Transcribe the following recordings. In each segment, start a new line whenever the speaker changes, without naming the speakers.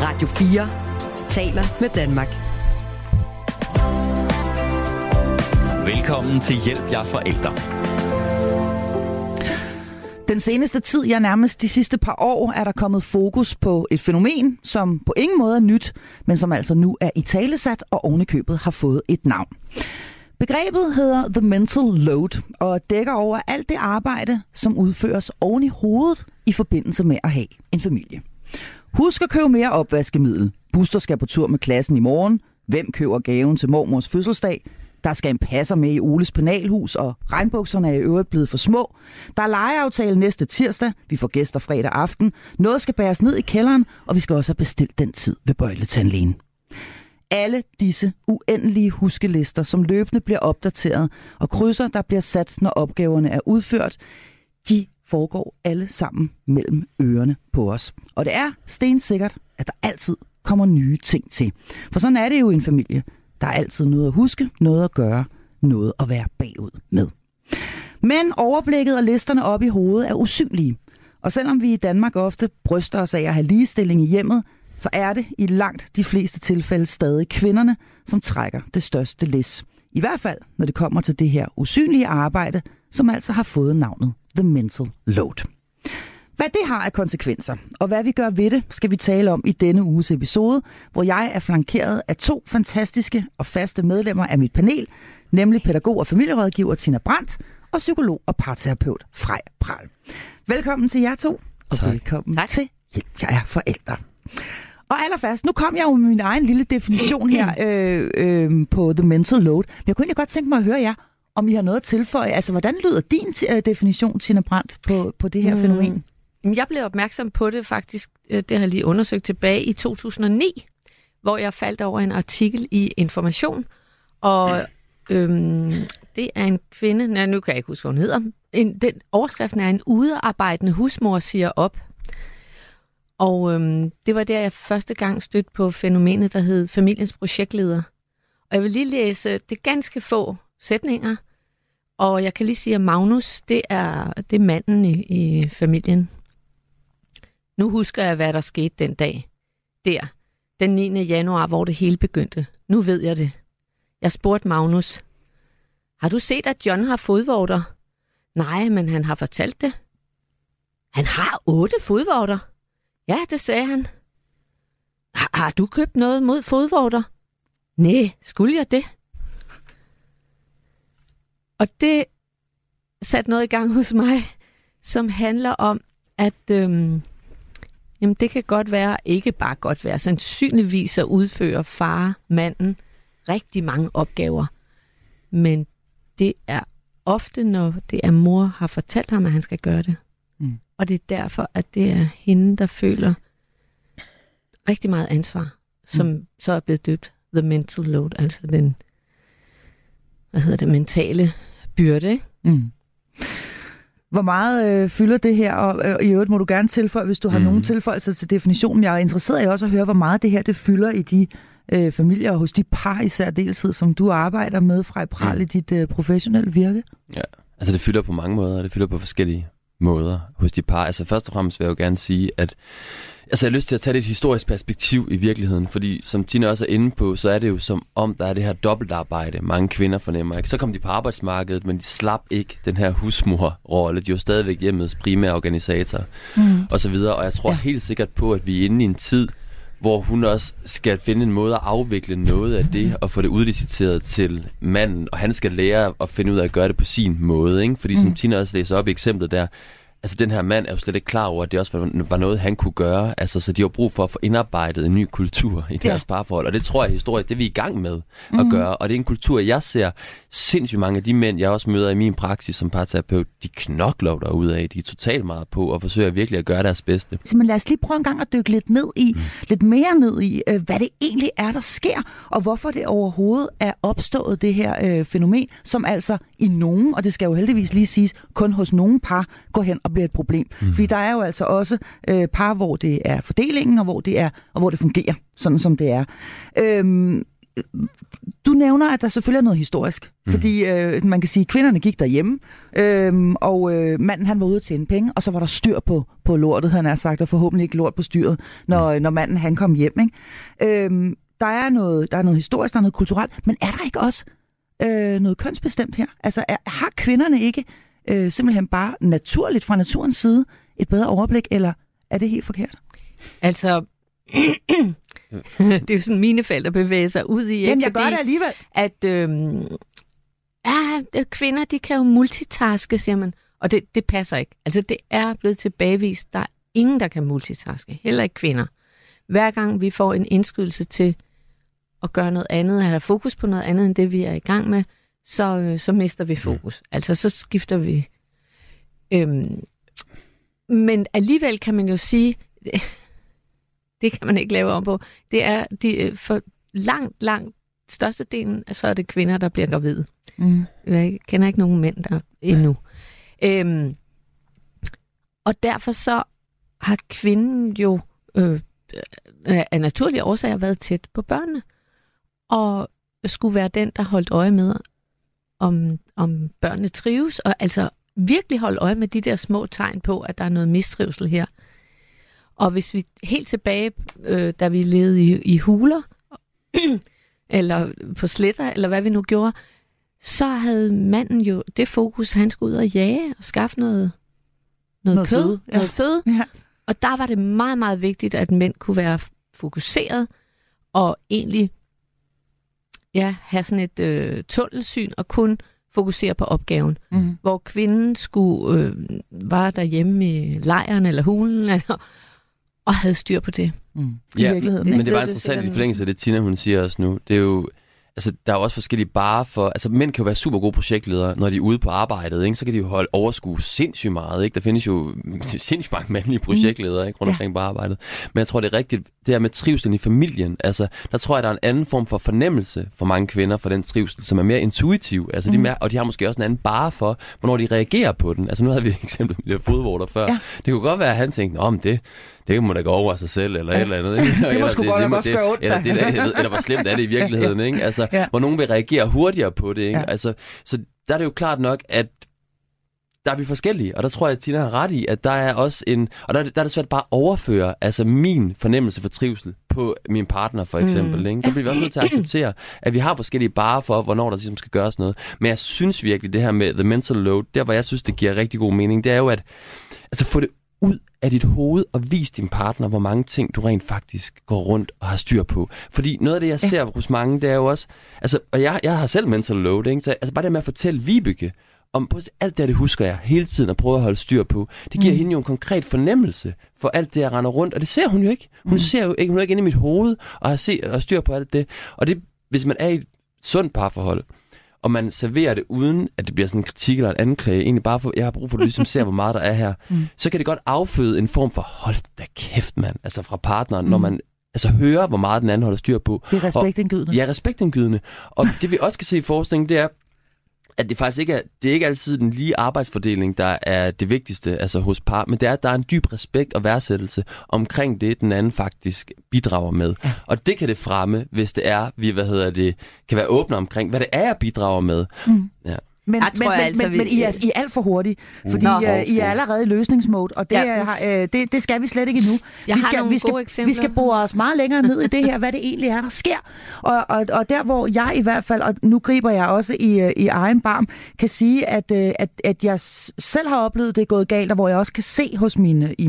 Radio 4 taler med Danmark.
Velkommen til Hjælp jer forældre.
Den seneste tid, ja nærmest de sidste par år, er der kommet fokus på et fænomen, som på ingen måde er nyt, men som altså nu er i talesat og ovenikøbet har fået et navn. Begrebet hedder The Mental Load og dækker over alt det arbejde, som udføres oven i hovedet i forbindelse med at have en familie. Husk at købe mere opvaskemiddel. Buster skal på tur med klassen i morgen. Hvem køber gaven til mormors fødselsdag? Der skal en passer med i Oles penalhus, og regnbukserne er i øvrigt blevet for små. Der er lejeaftale næste tirsdag. Vi får gæster fredag aften. Noget skal bæres ned i kælderen, og vi skal også have bestilt den tid ved bøjletandlægen. Alle disse uendelige huskelister, som løbende bliver opdateret, og krydser, der bliver sat, når opgaverne er udført, de foregår alle sammen mellem ørerne på os. Og det er stensikkert, at der altid kommer nye ting til. For sådan er det jo i en familie. Der er altid noget at huske, noget at gøre, noget at være bagud med. Men overblikket og listerne op i hovedet er usynlige. Og selvom vi i Danmark ofte bryster os af at have ligestilling i hjemmet, så er det i langt de fleste tilfælde stadig kvinderne, som trækker det største læs. I hvert fald, når det kommer til det her usynlige arbejde, som altså har fået navnet The Mental Load. Hvad det har af konsekvenser, og hvad vi gør ved det, skal vi tale om i denne uges episode, hvor jeg er flankeret af to fantastiske og faste medlemmer af mit panel, nemlig pædagog og familierådgiver Tina Brandt og psykolog og parterapeut Frej Pral. Velkommen til jer to, og
tak.
velkommen tak. til Hjælp, jeg er forældre. Og allerførst, nu kom jeg jo med min egen lille definition her øh, øh, på The Mental Load, men jeg kunne egentlig godt tænke mig at høre jer, om I har noget at tilføje. Altså, hvordan lyder din uh, definition, Tina Brandt, på, på det her mm. fænomen?
Jeg blev opmærksom på det faktisk, øh, det har jeg lige undersøgt tilbage i 2009, hvor jeg faldt over en artikel i Information, og øhm, det er en kvinde, nej, nu kan jeg ikke huske, hvad hun hedder, en, den, overskriften er en udearbejdende husmor siger op. Og øhm, det var der, jeg første gang stødte på fænomenet, der hed familiens projektleder. Og jeg vil lige læse det ganske få sætninger, og jeg kan lige sige, at Magnus, det er, det er manden i, i familien. Nu husker jeg, hvad der skete den dag. Der, den 9. januar, hvor det hele begyndte. Nu ved jeg det. Jeg spurgte Magnus, har du set, at John har fodvorter? Nej, men han har fortalt det. Han har otte fodvorter. Ja, det sagde han. Har, har du købt noget mod fodvorter? Nej, skulle jeg det? Og det satte noget i gang hos mig, som handler om, at øhm, jamen det kan godt være, ikke bare godt være, sandsynligvis at udføre far, manden, rigtig mange opgaver. Men det er ofte, når det er mor har fortalt ham, at han skal gøre det. Mm. Og det er derfor, at det er hende, der føler rigtig meget ansvar, som mm. så er blevet døbt The Mental Load, altså den, hvad hedder det, mentale byrde. Ikke? Mm.
Hvor meget øh, fylder det her, og øh, i øvrigt må du gerne tilføje, hvis du har mm. nogen tilføjelser til definitionen. Jeg er interesseret i også at høre, hvor meget det her det fylder i de øh, familier og hos de par i særdeleshed, som du arbejder med fra i pral mm. i dit øh, professionelle virke.
Ja, altså det fylder på mange måder, og det fylder på forskellige måder hos de par. Altså først og fremmest vil jeg jo gerne sige, at Altså, jeg har lyst til at tage det et historisk perspektiv i virkeligheden, fordi som Tina også er inde på, så er det jo som om, der er det her dobbeltarbejde, mange kvinder fornemmer. Ikke? Så kom de på arbejdsmarkedet, men de slap ikke den her husmorrolle. De var stadigvæk hjemmets primære organisator, mm. og så videre. Og jeg tror ja. helt sikkert på, at vi er inde i en tid, hvor hun også skal finde en måde at afvikle noget af det, og få det udliciteret til manden, og han skal lære at finde ud af at gøre det på sin måde. Ikke? Fordi mm. som Tina også læser op i eksemplet der, altså den her mand er jo slet ikke klar over, at det også var, noget, han kunne gøre. Altså, så de har brug for at få indarbejdet en ny kultur i deres ja. parforhold. Og det tror jeg historisk, det er vi i gang med mm. at mhm. gøre. Og det er en kultur, jeg ser sindssygt mange af de mænd, jeg også møder i min praksis som parterapeut, de knokler derude af. De er totalt meget på og forsøger virkelig at gøre deres bedste.
Så men lad os lige prøve en gang at dykke lidt ned i, mm. lidt mere ned i, øh, hvad det egentlig er, der sker, og hvorfor det overhovedet er opstået, det her øh, fænomen, som altså i nogen, og det skal jo heldigvis lige siges, kun hos nogen par går hen og bliver et problem. Mm. Fordi der er jo altså også øh, par, hvor det er fordelingen, og hvor det er og hvor det fungerer, sådan som det er. Øhm, du nævner, at der selvfølgelig er noget historisk. Mm. Fordi øh, man kan sige, at kvinderne gik derhjemme, øh, og øh, manden han var ude til en penge, og så var der styr på, på lortet, han har sagt, og forhåbentlig ikke lort på styret, når, mm. når manden han kom hjem. Ikke? Øh, der, er noget, der er noget historisk, der er noget kulturelt, men er der ikke også øh, noget kønsbestemt her? Altså er, har kvinderne ikke øh, simpelthen bare naturligt fra naturens side et bedre overblik, eller er det helt forkert?
Altså, det er jo sådan mine forældre bevæger sig ud i.
Jamen, jeg gør det alligevel.
At øhm, ja, kvinder, de kan jo multitaske, siger man. Og det, det passer ikke. Altså, det er blevet tilbagevist. Der er ingen, der kan multitaske. Heller ikke kvinder. Hver gang vi får en indskydelse til at gøre noget andet, eller fokus på noget andet, end det vi er i gang med, så, øh, så mister vi fokus. Mm. Altså, så skifter vi. Øhm, men alligevel kan man jo sige, det kan man ikke lave om på. Det er de, øh, for langt, langt størstedelen, så er det kvinder, der bliver gravide. Mm. Jeg kender ikke nogen mænd der endnu. Øhm, og derfor så har kvinden jo øh, af naturlige årsager været tæt på børnene. Og skulle være den, der holdt øje med, om, om børnene trives, og altså virkelig holde øje med de der små tegn på, at der er noget mistrivsel her. Og hvis vi helt tilbage, øh, da vi levede i, i huler, eller på sletter, eller hvad vi nu gjorde, så havde manden jo det fokus, han skulle ud og jage og skaffe noget, noget, noget kød, føde. Ja. noget føde. Ja. Og der var det meget, meget vigtigt, at mænd kunne være fokuseret og egentlig ja, have sådan et øh, tunnelsyn og kun fokusere på opgaven. Mm. Hvor kvinden skulle øh, var derhjemme i lejren eller hulen eller, og havde styr på det.
Mm. Ja, men det var interessant i forlængelse af det, Tina hun siger også nu. Det er jo, altså, der er jo også forskellige bare for... Altså, mænd kan jo være super gode projektledere, når de er ude på arbejdet, ikke? Så kan de jo holde overskue sindssygt meget, ikke? Der findes jo sindssygt mange mandlige projektledere, ikke? Rundt omkring ja. på arbejdet. Men jeg tror, det er rigtigt. Det her med trivsel i familien, altså, der tror jeg, der er en anden form for fornemmelse for mange kvinder for den trivsel, som er mere intuitiv. Altså, mm. de og de har måske også en anden bare for, hvornår de reagerer på den. Altså, nu havde vi et eksempel med fodvorter før. Ja. Det kunne godt være, at han tænkte, om det, det må da gå over sig selv, eller ja. et eller andet. Ikke?
det må sgu godt nok også gøre ondt.
Eller, det, eller, eller hvor slemt er det i virkeligheden, ikke? Altså, ja. hvor nogen vil reagere hurtigere på det, ikke? Ja. Altså, så der er det jo klart nok, at der er vi forskellige, og der tror jeg, at Tina har ret i, at der er også en, og der, der er det svært bare at overføre altså min fornemmelse for trivsel på min partner for eksempel. Mm. Ikke? Der bliver vi også nødt til at acceptere, at vi har forskellige bare for, hvornår der ligesom skal gøres noget. Men jeg synes virkelig, det her med the mental load, der hvor jeg synes, det giver rigtig god mening, det er jo at altså, få det ud af dit hoved og vis din partner, hvor mange ting du rent faktisk går rundt og har styr på. Fordi noget af det, jeg ser ja. hos mange, det er jo også, altså, og jeg, jeg har selv mental load, ikke? så altså bare det med at fortælle Vibeke, om på alt det, det husker jeg hele tiden at prøve at holde styr på. Det giver mm. hende jo en konkret fornemmelse for alt det, jeg render rundt, og det ser hun jo ikke. Hun mm. ser jo ikke, hun er ikke inde i mit hoved og har se, og styr på alt det. Og det, hvis man er i et sundt parforhold, og man serverer det uden, at det bliver sådan en kritik eller en anklage, egentlig bare for, jeg har brug for, at du ligesom ser, hvor meget der er her, mm. så kan det godt afføde en form for, hold da kæft, mand, altså fra partneren, mm. når man altså hører, hvor meget den anden holder styr på.
Det er respektindgydende.
Ja, respektindgydende. Og det vi også kan se i forskningen, det er, at det faktisk ikke er, det er ikke altid den lige arbejdsfordeling, der er det vigtigste altså hos par, men det er, at der er en dyb respekt og værdsættelse omkring det, den anden faktisk bidrager med. Ja. Og det kan det fremme, hvis det er, vi hvad hedder det, kan være åbne omkring, hvad det er, jeg bidrager med. Mm.
Ja. Men, jeg tror, men, altså, men, vi... men I, er, I er alt for hurtige, fordi Nå, uh, I er allerede i løsningsmode, og det, ja, uh, det, det skal vi slet ikke endnu.
Jeg
vi skal,
vi
skal, vi skal bore os meget længere ned i det her, hvad det egentlig er, der sker. Og, og, og der, hvor jeg i hvert fald, og nu griber jeg også i, uh, i egen barm, kan sige, at, uh, at, at jeg selv har oplevet, det er gået galt, og hvor jeg også kan se hos mine, i,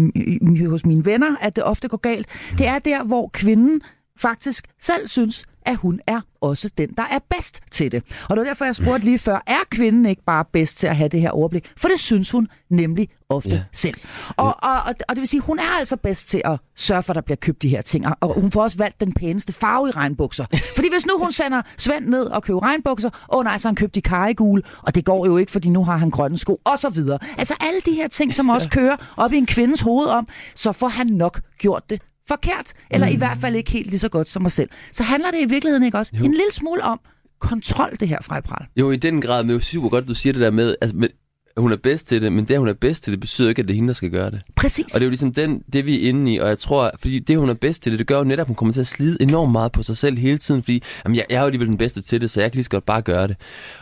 i, hos mine venner, at det ofte går galt. Det er der, hvor kvinden faktisk selv synes, at hun er også den, der er bedst til det. Og det var derfor, jeg spurgte lige før, er kvinden ikke bare bedst til at have det her overblik? For det synes hun nemlig ofte ja. selv. Og, og, og, og det vil sige, hun er altså bedst til at sørge for, at der bliver købt de her ting. Og hun får også valgt den pæneste farve i regnbukser. Fordi hvis nu hun sender Svend ned og køber regnbukser, åh oh nej, så har han købt de karigule, og det går jo ikke, fordi nu har han grønne sko, og så videre. Altså alle de her ting, som også kører op i en kvindes hoved om, så får han nok gjort det forkert, eller mm. i hvert fald ikke helt lige så godt som mig selv. Så handler det i virkeligheden ikke også jo. en lille smule om kontrol, det her fra
Jo, i den grad, men det er jo super godt, du siger det der med, altså, med hun er bedst til det, men det, at hun er bedst til det, betyder ikke, at det er hende, der skal gøre det.
Præcis.
Og det er jo ligesom den, det, vi er inde i, og jeg tror, fordi det, hun er bedst til det, det gør jo netop, at hun kommer til at slide enormt meget på sig selv hele tiden, fordi jamen, jeg, jeg er jo alligevel den bedste til det, så jeg kan lige så godt bare gøre det.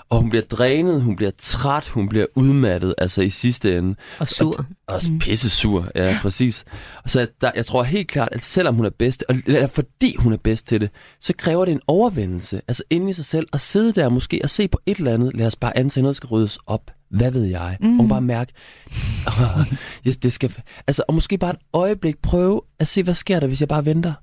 Og hun bliver drænet, hun bliver træt, hun bliver udmattet, altså i sidste ende.
Og sur.
Og også pisse sur, ja, præcis. Og så jeg, der, jeg tror helt klart, at selvom hun er bedst, og eller fordi hun er bedst til det, så kræver det en overvindelse, altså inde i sig selv, at sidde der måske og se på et eller andet, lad os bare antage noget, skal ryddes op. Hvad ved jeg? Mm. Og bare mærke, yes, det skal, altså, og måske bare et øjeblik prøve at se, hvad sker der, hvis jeg bare venter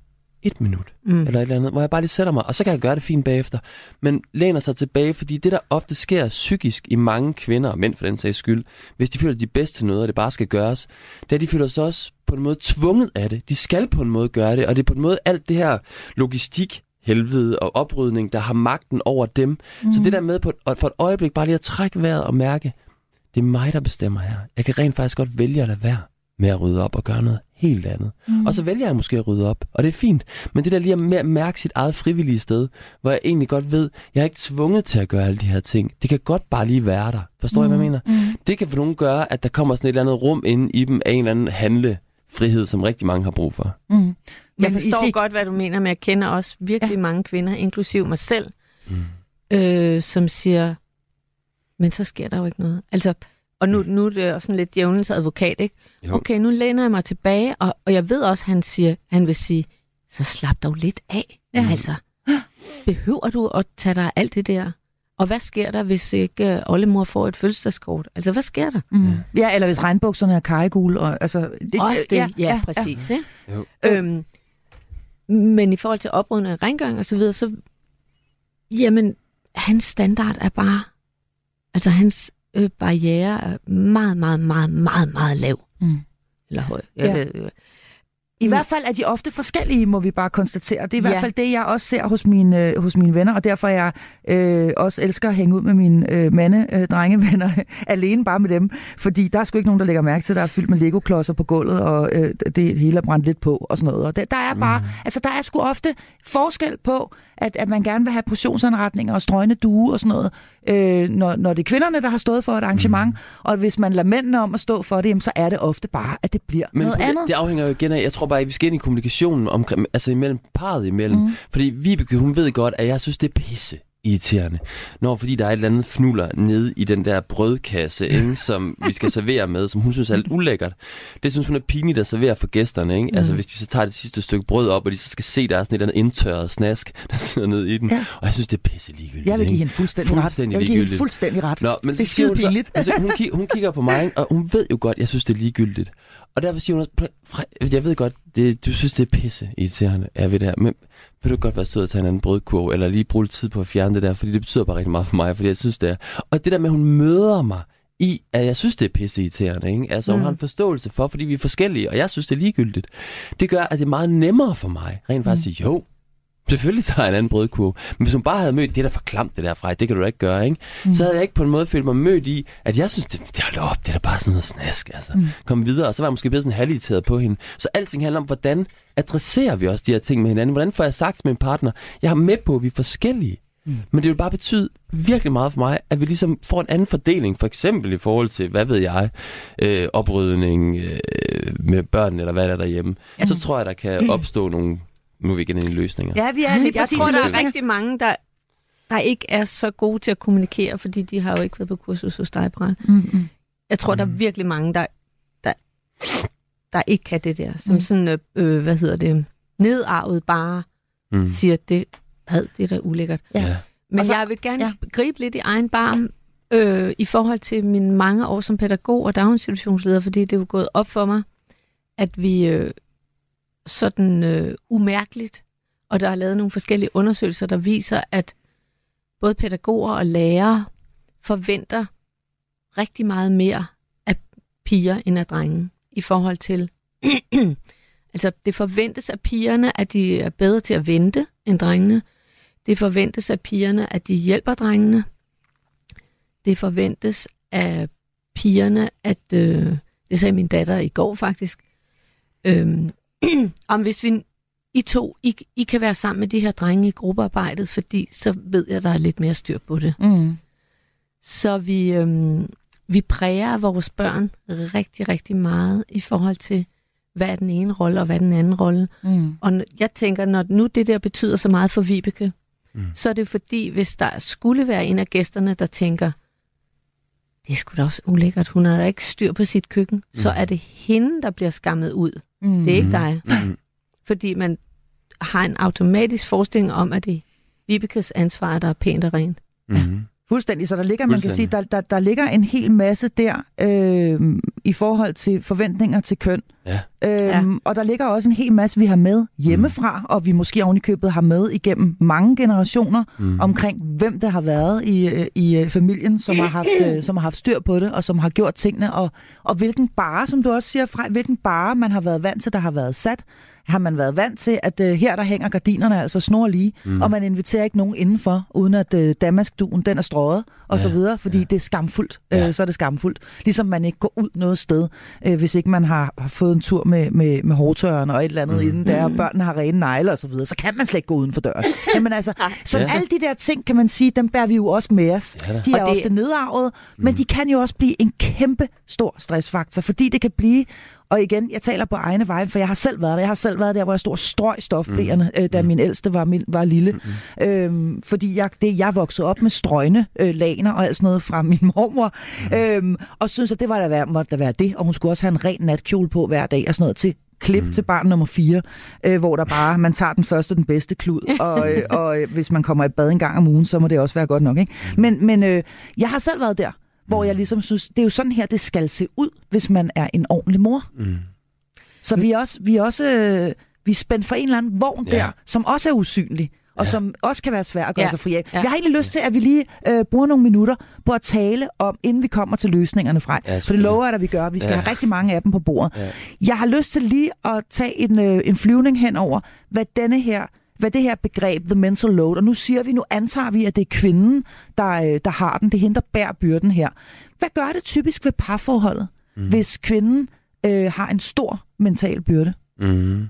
et minut, mm. eller et eller andet, hvor jeg bare lige sætter mig, og så kan jeg gøre det fint bagefter. Men læner sig tilbage, fordi det, der ofte sker psykisk i mange kvinder, og mænd for den sags skyld, hvis de føler, at de er bedst til noget, og det bare skal gøres, det er, de føler sig også på en måde tvunget af det. De skal på en måde gøre det, og det er på en måde alt det her logistik, helvede og oprydning, der har magten over dem. Mm. Så det der med på et, for et øjeblik bare lige at trække vejret og mærke, det er mig, der bestemmer her. Jeg kan rent faktisk godt vælge at lade være med at rydde op og gøre noget helt andet. Mm. Og så vælger jeg måske at rydde op, og det er fint. Men det der lige at mærke sit eget frivillige sted, hvor jeg egentlig godt ved, jeg er ikke tvunget til at gøre alle de her ting. Det kan godt bare lige være der. Forstår mm. I, hvad jeg mener? Mm. Det kan for nogen gøre, at der kommer sådan et eller andet rum inde i dem af en eller anden handlefrihed, som rigtig mange har brug for.
Mm. Jeg forstår godt, hvad du mener, men jeg kender også virkelig ja. mange kvinder, inklusiv mig selv, mm. øh, som siger, men så sker der jo ikke noget. Altså, og nu, nu er det også sådan lidt djævnens advokat, ikke? Jo. Okay, nu læner jeg mig tilbage, og, og jeg ved også, at han, siger, han vil sige, så slap dog lidt af. Ja. Altså, behøver du at tage dig alt det der? Og hvad sker der, hvis ikke uh, oldemor får et fødselsdagskort? Altså, hvad sker der?
Mm. Ja, eller hvis regnbukserne er kajegule. Og, altså,
det, Også det, ja, ja, ja præcis. Ja. Ikke? Øhm, men i forhold til oprydning af rengøring og så videre, så, jamen, hans standard er bare, altså hans øh, barriere er meget, meget, meget, meget, meget lav. Mm. Eller høj. Jeg ja. ved,
i mm. hvert fald er de ofte forskellige, må vi bare konstatere. Det er i ja. hvert fald det, jeg også ser hos mine, øh, hos mine venner, og derfor jeg øh, også elsker at hænge ud med mine øh, mande, øh, drengevenner, alene bare med dem. Fordi der er sgu ikke nogen, der lægger mærke til, at der er fyldt med Lego-klodser på gulvet, og øh, det hele er brændt lidt på og sådan noget. Og der, der er bare, mm. altså der er sgu ofte forskel på, at, at man gerne vil have portionsanretninger og strøgne due og sådan noget, øh, når, når det er kvinderne, der har stået for et arrangement. Mm. Og hvis man lader mændene om at stå for det, jamen, så er det ofte bare, at det bliver Men noget
det,
andet.
det afhænger jo igen af, jeg tror bare, at vi skal ind i kommunikationen om, altså imellem parret imellem. Mm. Fordi Vibeke, hun ved godt, at jeg synes, det er pisse irriterende. Når fordi der er et eller andet fnuller nede i den der brødkasse, ikke, som vi skal servere med, som hun synes er lidt ulækkert. Det synes hun er pinligt at servere for gæsterne. Ikke? Mm. Altså hvis de så tager det sidste stykke brød op, og de så skal se, der er sådan et eller andet indtørret snask, der sidder nede i den. Ja. Og jeg synes, det er pisse ligegyldigt.
Jeg vil give hende fuldstændig, fuldstændig ret. Jeg vil give hende fuldstændig ret. Nå, men det er skide pinligt.
Så, altså, hun, hun kigger på mig, og hun ved jo godt, jeg synes, det er ligegyldigt. Og derfor siger hun også, jeg ved godt, det, du synes, det er pisse irriterende, ved det her, men vil du godt være sød at tage en anden brødkurv, eller lige bruge lidt tid på at fjerne det der, fordi det betyder bare rigtig meget for mig, fordi jeg synes, det er. Og det der med, at hun møder mig i, at jeg synes, det er pisse irriterende, ikke? Altså, mm. hun har en forståelse for, fordi vi er forskellige, og jeg synes, det er ligegyldigt. Det gør, at det er meget nemmere for mig, rent faktisk mm. at sige, jo, Selvfølgelig tager jeg en anden brødkurve. Men hvis hun bare havde mødt det der for klamt det der fra, det kan du da ikke gøre, ikke? Mm. Så havde jeg ikke på en måde følt mig mødt i, at jeg synes, det, det er op, det er da bare sådan noget snask, altså. Mm. Kom videre, og så var jeg måske blevet sådan halviteret på hende. Så alting handler om, hvordan adresserer vi også de her ting med hinanden? Hvordan får jeg sagt til min partner, jeg har med på, at vi er forskellige. Mm. Men det vil bare betyde virkelig meget for mig, at vi ligesom får en anden fordeling, for eksempel i forhold til, hvad ved jeg, øh, oprydning øh, med børn eller hvad der er derhjemme. Ja. Så tror jeg, der kan opstå nogle nu er vi igen i løsninger.
Ja, vi er lige
Jeg tror, der er rigtig mange, der, der ikke er så gode til at kommunikere, fordi de har jo ikke været på kursus hos dig, Brand. Mm-hmm. Jeg tror, der er virkelig mange, der, der, der ikke kan det der. Som mm. sådan, øh, øh hvad hedder det, nedarvet bare mm. siger, det, had, det er da ulækkert. Ja. Men så, jeg vil gerne ja. gribe lidt i egen barm øh, i forhold til mine mange år som pædagog og daginstitutionsleder, fordi det er jo gået op for mig, at vi, øh, sådan øh, umærkeligt, og der er lavet nogle forskellige undersøgelser, der viser, at både pædagoger og lærere forventer rigtig meget mere af piger end af drenge i forhold til, altså det forventes af pigerne, at de er bedre til at vente end drengene. Det forventes af pigerne, at de hjælper drengene. Det forventes af pigerne, at, øh, det sagde min datter i går faktisk, øh, om hvis vi I to, I, I kan være sammen med de her drenge i gruppearbejdet, fordi så ved jeg, der er lidt mere styr på det. Mm. Så vi, øhm, vi præger vores børn rigtig, rigtig meget i forhold til, hvad er den ene rolle, og hvad er den anden rolle.
Mm.
Og jeg tænker, når nu det der betyder så meget for Vibeke,
mm.
så er det fordi, hvis der skulle være en af gæsterne, der tænker, det er sgu da også ulækkert, hun har da ikke styr på sit køkken, mm. så er det hende, der bliver skammet ud.
Mm.
Det er ikke dig.
Mm.
Fordi man har en automatisk forestilling om, at det er Vibekes ansvar, der er pænt og rent.
Mm.
Fuldstændig. Så der ligger, man kan sige, der, der, der ligger en hel masse der øh, i forhold til forventninger til køn.
Ja.
Øhm, ja. Og der ligger også en hel masse, vi har med hjemmefra, mm. og vi måske oven i købet har med igennem mange generationer
Mm.
omkring, hvem der har været i, øh, i øh, familien, som har, haft, øh, som har haft styr på det, og som har gjort tingene, og, og hvilken bare, som du også siger, fra, hvilken bare man har været vant til, der har været sat. Har man været vant til, at øh, her der hænger gardinerne altså snor lige, mm. og man inviterer ikke nogen indenfor, uden at øh, damaskduen den er strøget, og
Ja,
så videre, fordi
ja.
det er skamfuldt.
Ja.
Øh, så er det skamfuldt. Ligesom man ikke går ud noget sted, øh, hvis ikke man har, har fået en tur med, med, med hårtørren og et eller andet mm. inden der, og børnene har rene negle og så videre, så kan man slet ikke gå uden for døren. Jamen altså, så
Ja.
alle de der ting, kan man sige, dem bærer vi jo også med os.
Ja da.
De er
Og det-
ofte nedarvet, men de kan jo også blive en kæmpe stor stressfaktor, fordi det kan blive, og igen, jeg taler på egne veje, for jeg har selv været der. Jeg har selv været der, hvor jeg stod og strøg stofblæerne, øh, da min ældste var, min, var lille. Øhm, fordi jeg, det, jeg voksede op med strøgne øh, laner og alt sådan noget fra min mormor. Øhm, og synes, at det var da være, måtte da være det. Og hun skulle også have en ren natkjole på hver dag og sådan noget til klip mm. til barn nummer 4, øh, hvor der bare, man tager den første og den bedste klud, og, øh, og øh, hvis man kommer i bad en gang om ugen, så må det også være godt nok. Ikke? Men, men øh, jeg har selv været der, hvor jeg ligesom synes, det er jo sådan her, det skal se ud, hvis man er en ordentlig mor.
Mm.
Så vi er også, vi er også øh, vi er spændt for en eller anden vogn
Ja.
der, som også er usynlig, og
Ja.
som også kan være svær at gøre
Ja.
sig fri af.
Ja.
Jeg har egentlig lyst til, at vi lige øh, bruger nogle minutter på at tale om, inden vi kommer til løsningerne fra.
Ja,
For det lover jeg dig, vi gør. Vi skal
Ja.
have rigtig mange af dem på bordet.
Ja.
Jeg har lyst til lige at tage en, øh, en flyvning hen over, hvad denne her hvad det her begreb, the mental load, og nu siger vi, nu antager vi, at det er kvinden, der, øh, der har den, det er hende, der bærer byrden her. Hvad gør det typisk ved parforholdet, mm. hvis kvinden øh, har en stor mental byrde?
Mm.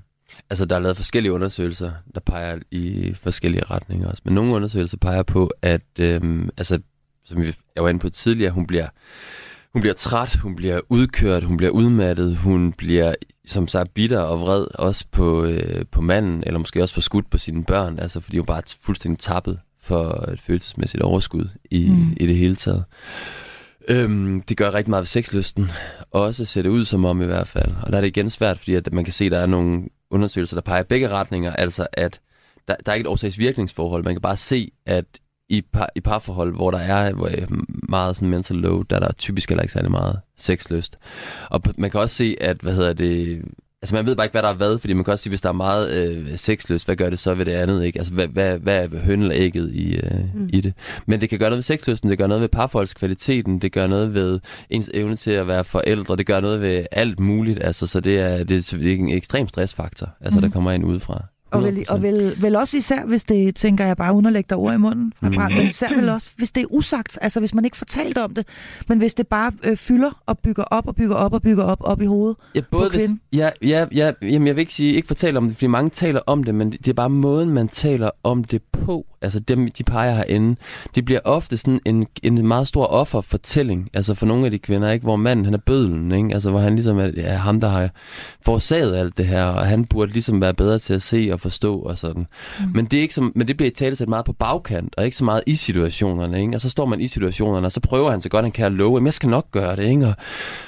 Altså, der er lavet forskellige undersøgelser, der peger i forskellige retninger også. Men nogle undersøgelser peger på, at, øhm, altså, som vi- jeg var inde på tidligere, hun bliver, hun bliver træt, hun bliver udkørt, hun bliver udmattet, hun bliver som sagt bitter og vred også på, øh, på manden, eller måske også forskudt på sine børn, altså fordi hun bare er fuldstændig tappet for et følelsesmæssigt overskud i,
Mm.
i det hele taget. Øhm, det gør rigtig meget ved sexlysten. Også ser det ud som om i hvert fald. Og der er det igen svært, fordi at man kan se, at der er nogle undersøgelser, der peger begge retninger. Altså at der, der er ikke et årsagsvirkningsforhold. Man kan bare se, at i, par, i parforhold, hvor der er hvor, øh, meget sådan mental load, der er der typisk heller ikke særlig meget sexlyst. Og man kan også se, at, hvad hedder det, altså man ved bare ikke, hvad der er hvad, fordi man kan også sige, hvis der er meget øh, sexlyst, hvad gør det så ved det andet, ikke? Altså hvad, hvad, hvad er høn eller ægget i, øh,
Mm.
mm. i det? Men det kan gøre noget ved sexlysten, det gør noget ved parforholdskvaliteten, det gør noget ved ens evne til at være forældre, det gør noget ved alt muligt, altså så det er, det er en ekstrem stressfaktor, altså
Mhm.
der kommer ind udefra.
Og, vel, og vel, vel også især, hvis det, tænker jeg bare, uden at lægge dig ord i munden fra
Mm.
brand, men især vel også, hvis det er usagt, altså hvis man ikke fortalt om det, men hvis det bare øh, fylder og bygger op og bygger op og bygger op op i hovedet.
Ja, både hvis,
kvinden?
ja, ja, ja, jamen jeg vil ikke sige, ikke fortælle om det, fordi mange taler om det, men det er bare måden, man taler om det på. Altså dem, de peger herinde, det bliver ofte sådan en, en meget stor offerfortælling, altså for nogle af de kvinder, ikke, hvor manden han er bødlen, ikke? Altså hvor han ligesom er, er ham, der har forårsaget alt det her, og han burde ligesom være bedre til at se og forstå og sådan. Mm. Men, det er ikke som, men det bliver i tale sat meget på bagkant, og ikke så meget i situationerne, ikke? Og så står man i situationerne, og så prøver han så godt, han kan at love, at jeg skal nok gøre det, ikke? Og,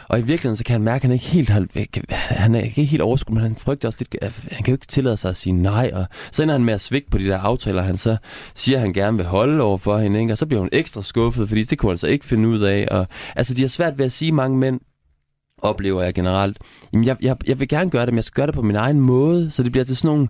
og i virkeligheden, så kan han mærke, at han ikke helt har, han er ikke helt overskud, men han frygter også lidt, han kan jo ikke tillade sig at sige nej, og så ender han med at svigte på de der aftaler, han så siger, at han gerne vil holde over for hende, ikke? og så bliver hun ekstra skuffet, fordi det kunne han så ikke finde ud af, og altså de har svært ved at sige mange mænd, oplever jeg generelt, jamen jeg, jeg, jeg vil gerne gøre det, men jeg skal gøre det på min egen måde, så det bliver til sådan nogle,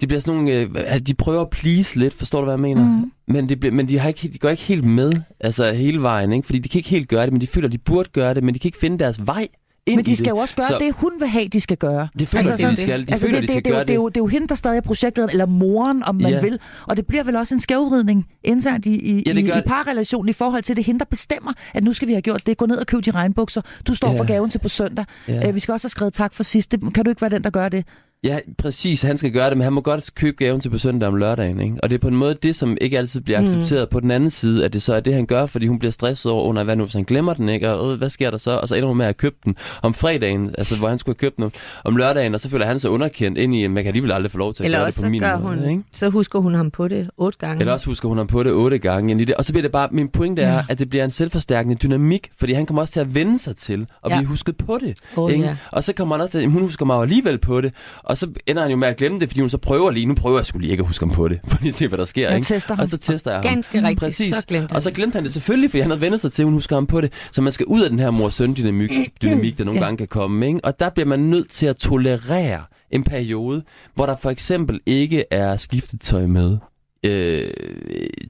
det bliver sådan nogle, øh, de prøver at please lidt, forstår du hvad jeg mener?
Mm.
Men, det bliver, men de, har ikke, de går ikke helt med, altså hele vejen, ikke? fordi de kan ikke helt gøre det, men de føler, de burde gøre det, men de kan ikke finde deres vej ind
Men de skal
det.
jo også gøre
Så-
det, hun vil have, de skal gøre.
De føler,
Altså,
det,
sådan-
de skal. De
altså,
føler,
det,
de skal
det, det, er
gøre
det, er jo, det er jo hende, der stadig er projektlederen, eller moren, om man
Ja.
vil. Og det bliver vel også en skævvridning internt i, i,
Ja, det
i,
gør
i
det.
parrelationen i forhold til det. hende, der bestemmer, at nu skal vi have gjort det. Gå ned og køb de regnbukser. Du står
Ja.
for gaven til på søndag.
Ja.
Øh, vi skal også have skrevet tak for sidst. Det, kan du ikke være den, der gør det?
Ja, præcis. Han skal gøre det, men han må godt købe gaven til på søndag om lørdagen. Ikke? Og det er på en måde det, som ikke altid bliver accepteret mm. på den anden side, at det så er det, han gør, fordi hun bliver stresset over, under hvad nu, hvis han glemmer den, ikke? og øh, hvad sker der så? Og så ender hun med at købe den om fredagen, altså hvor han skulle have købt den om lørdagen, og så føler han sig underkendt ind i, at man kan alligevel aldrig få lov til at
Eller
gøre det på min måde.
hun,
Ikke?
så husker hun ham på det otte gange.
Eller også husker hun ham på det otte gange ind i det. Og så bliver det bare, min pointe er,
Ja.
at det bliver en selvforstærkende dynamik, fordi han kommer også til at vende sig til at
Ja.
blive husket på det.
Åh,
ikke?
ja.
Og så kommer han også til, at hun husker mig alligevel på det, og så ender han jo med at glemme det, fordi hun så prøver lige, nu prøver jeg skulle lige ikke at huske ham på det, for lige at se, hvad der sker.
Jeg
ikke?
tester ham.
Og så tester jeg ham.
Ganske rigtigt,
Præcis.
så glemte
og så glemte han det selvfølgelig, fordi han havde vendt sig til, at hun husker ham på det. Så man skal ud af den her mor-søn-dynamik, dynamik, der nogle
Ja.
gange kan komme. Ikke? Og der bliver man nødt til at tolerere en periode, hvor der for eksempel ikke er skiftetøj med øh,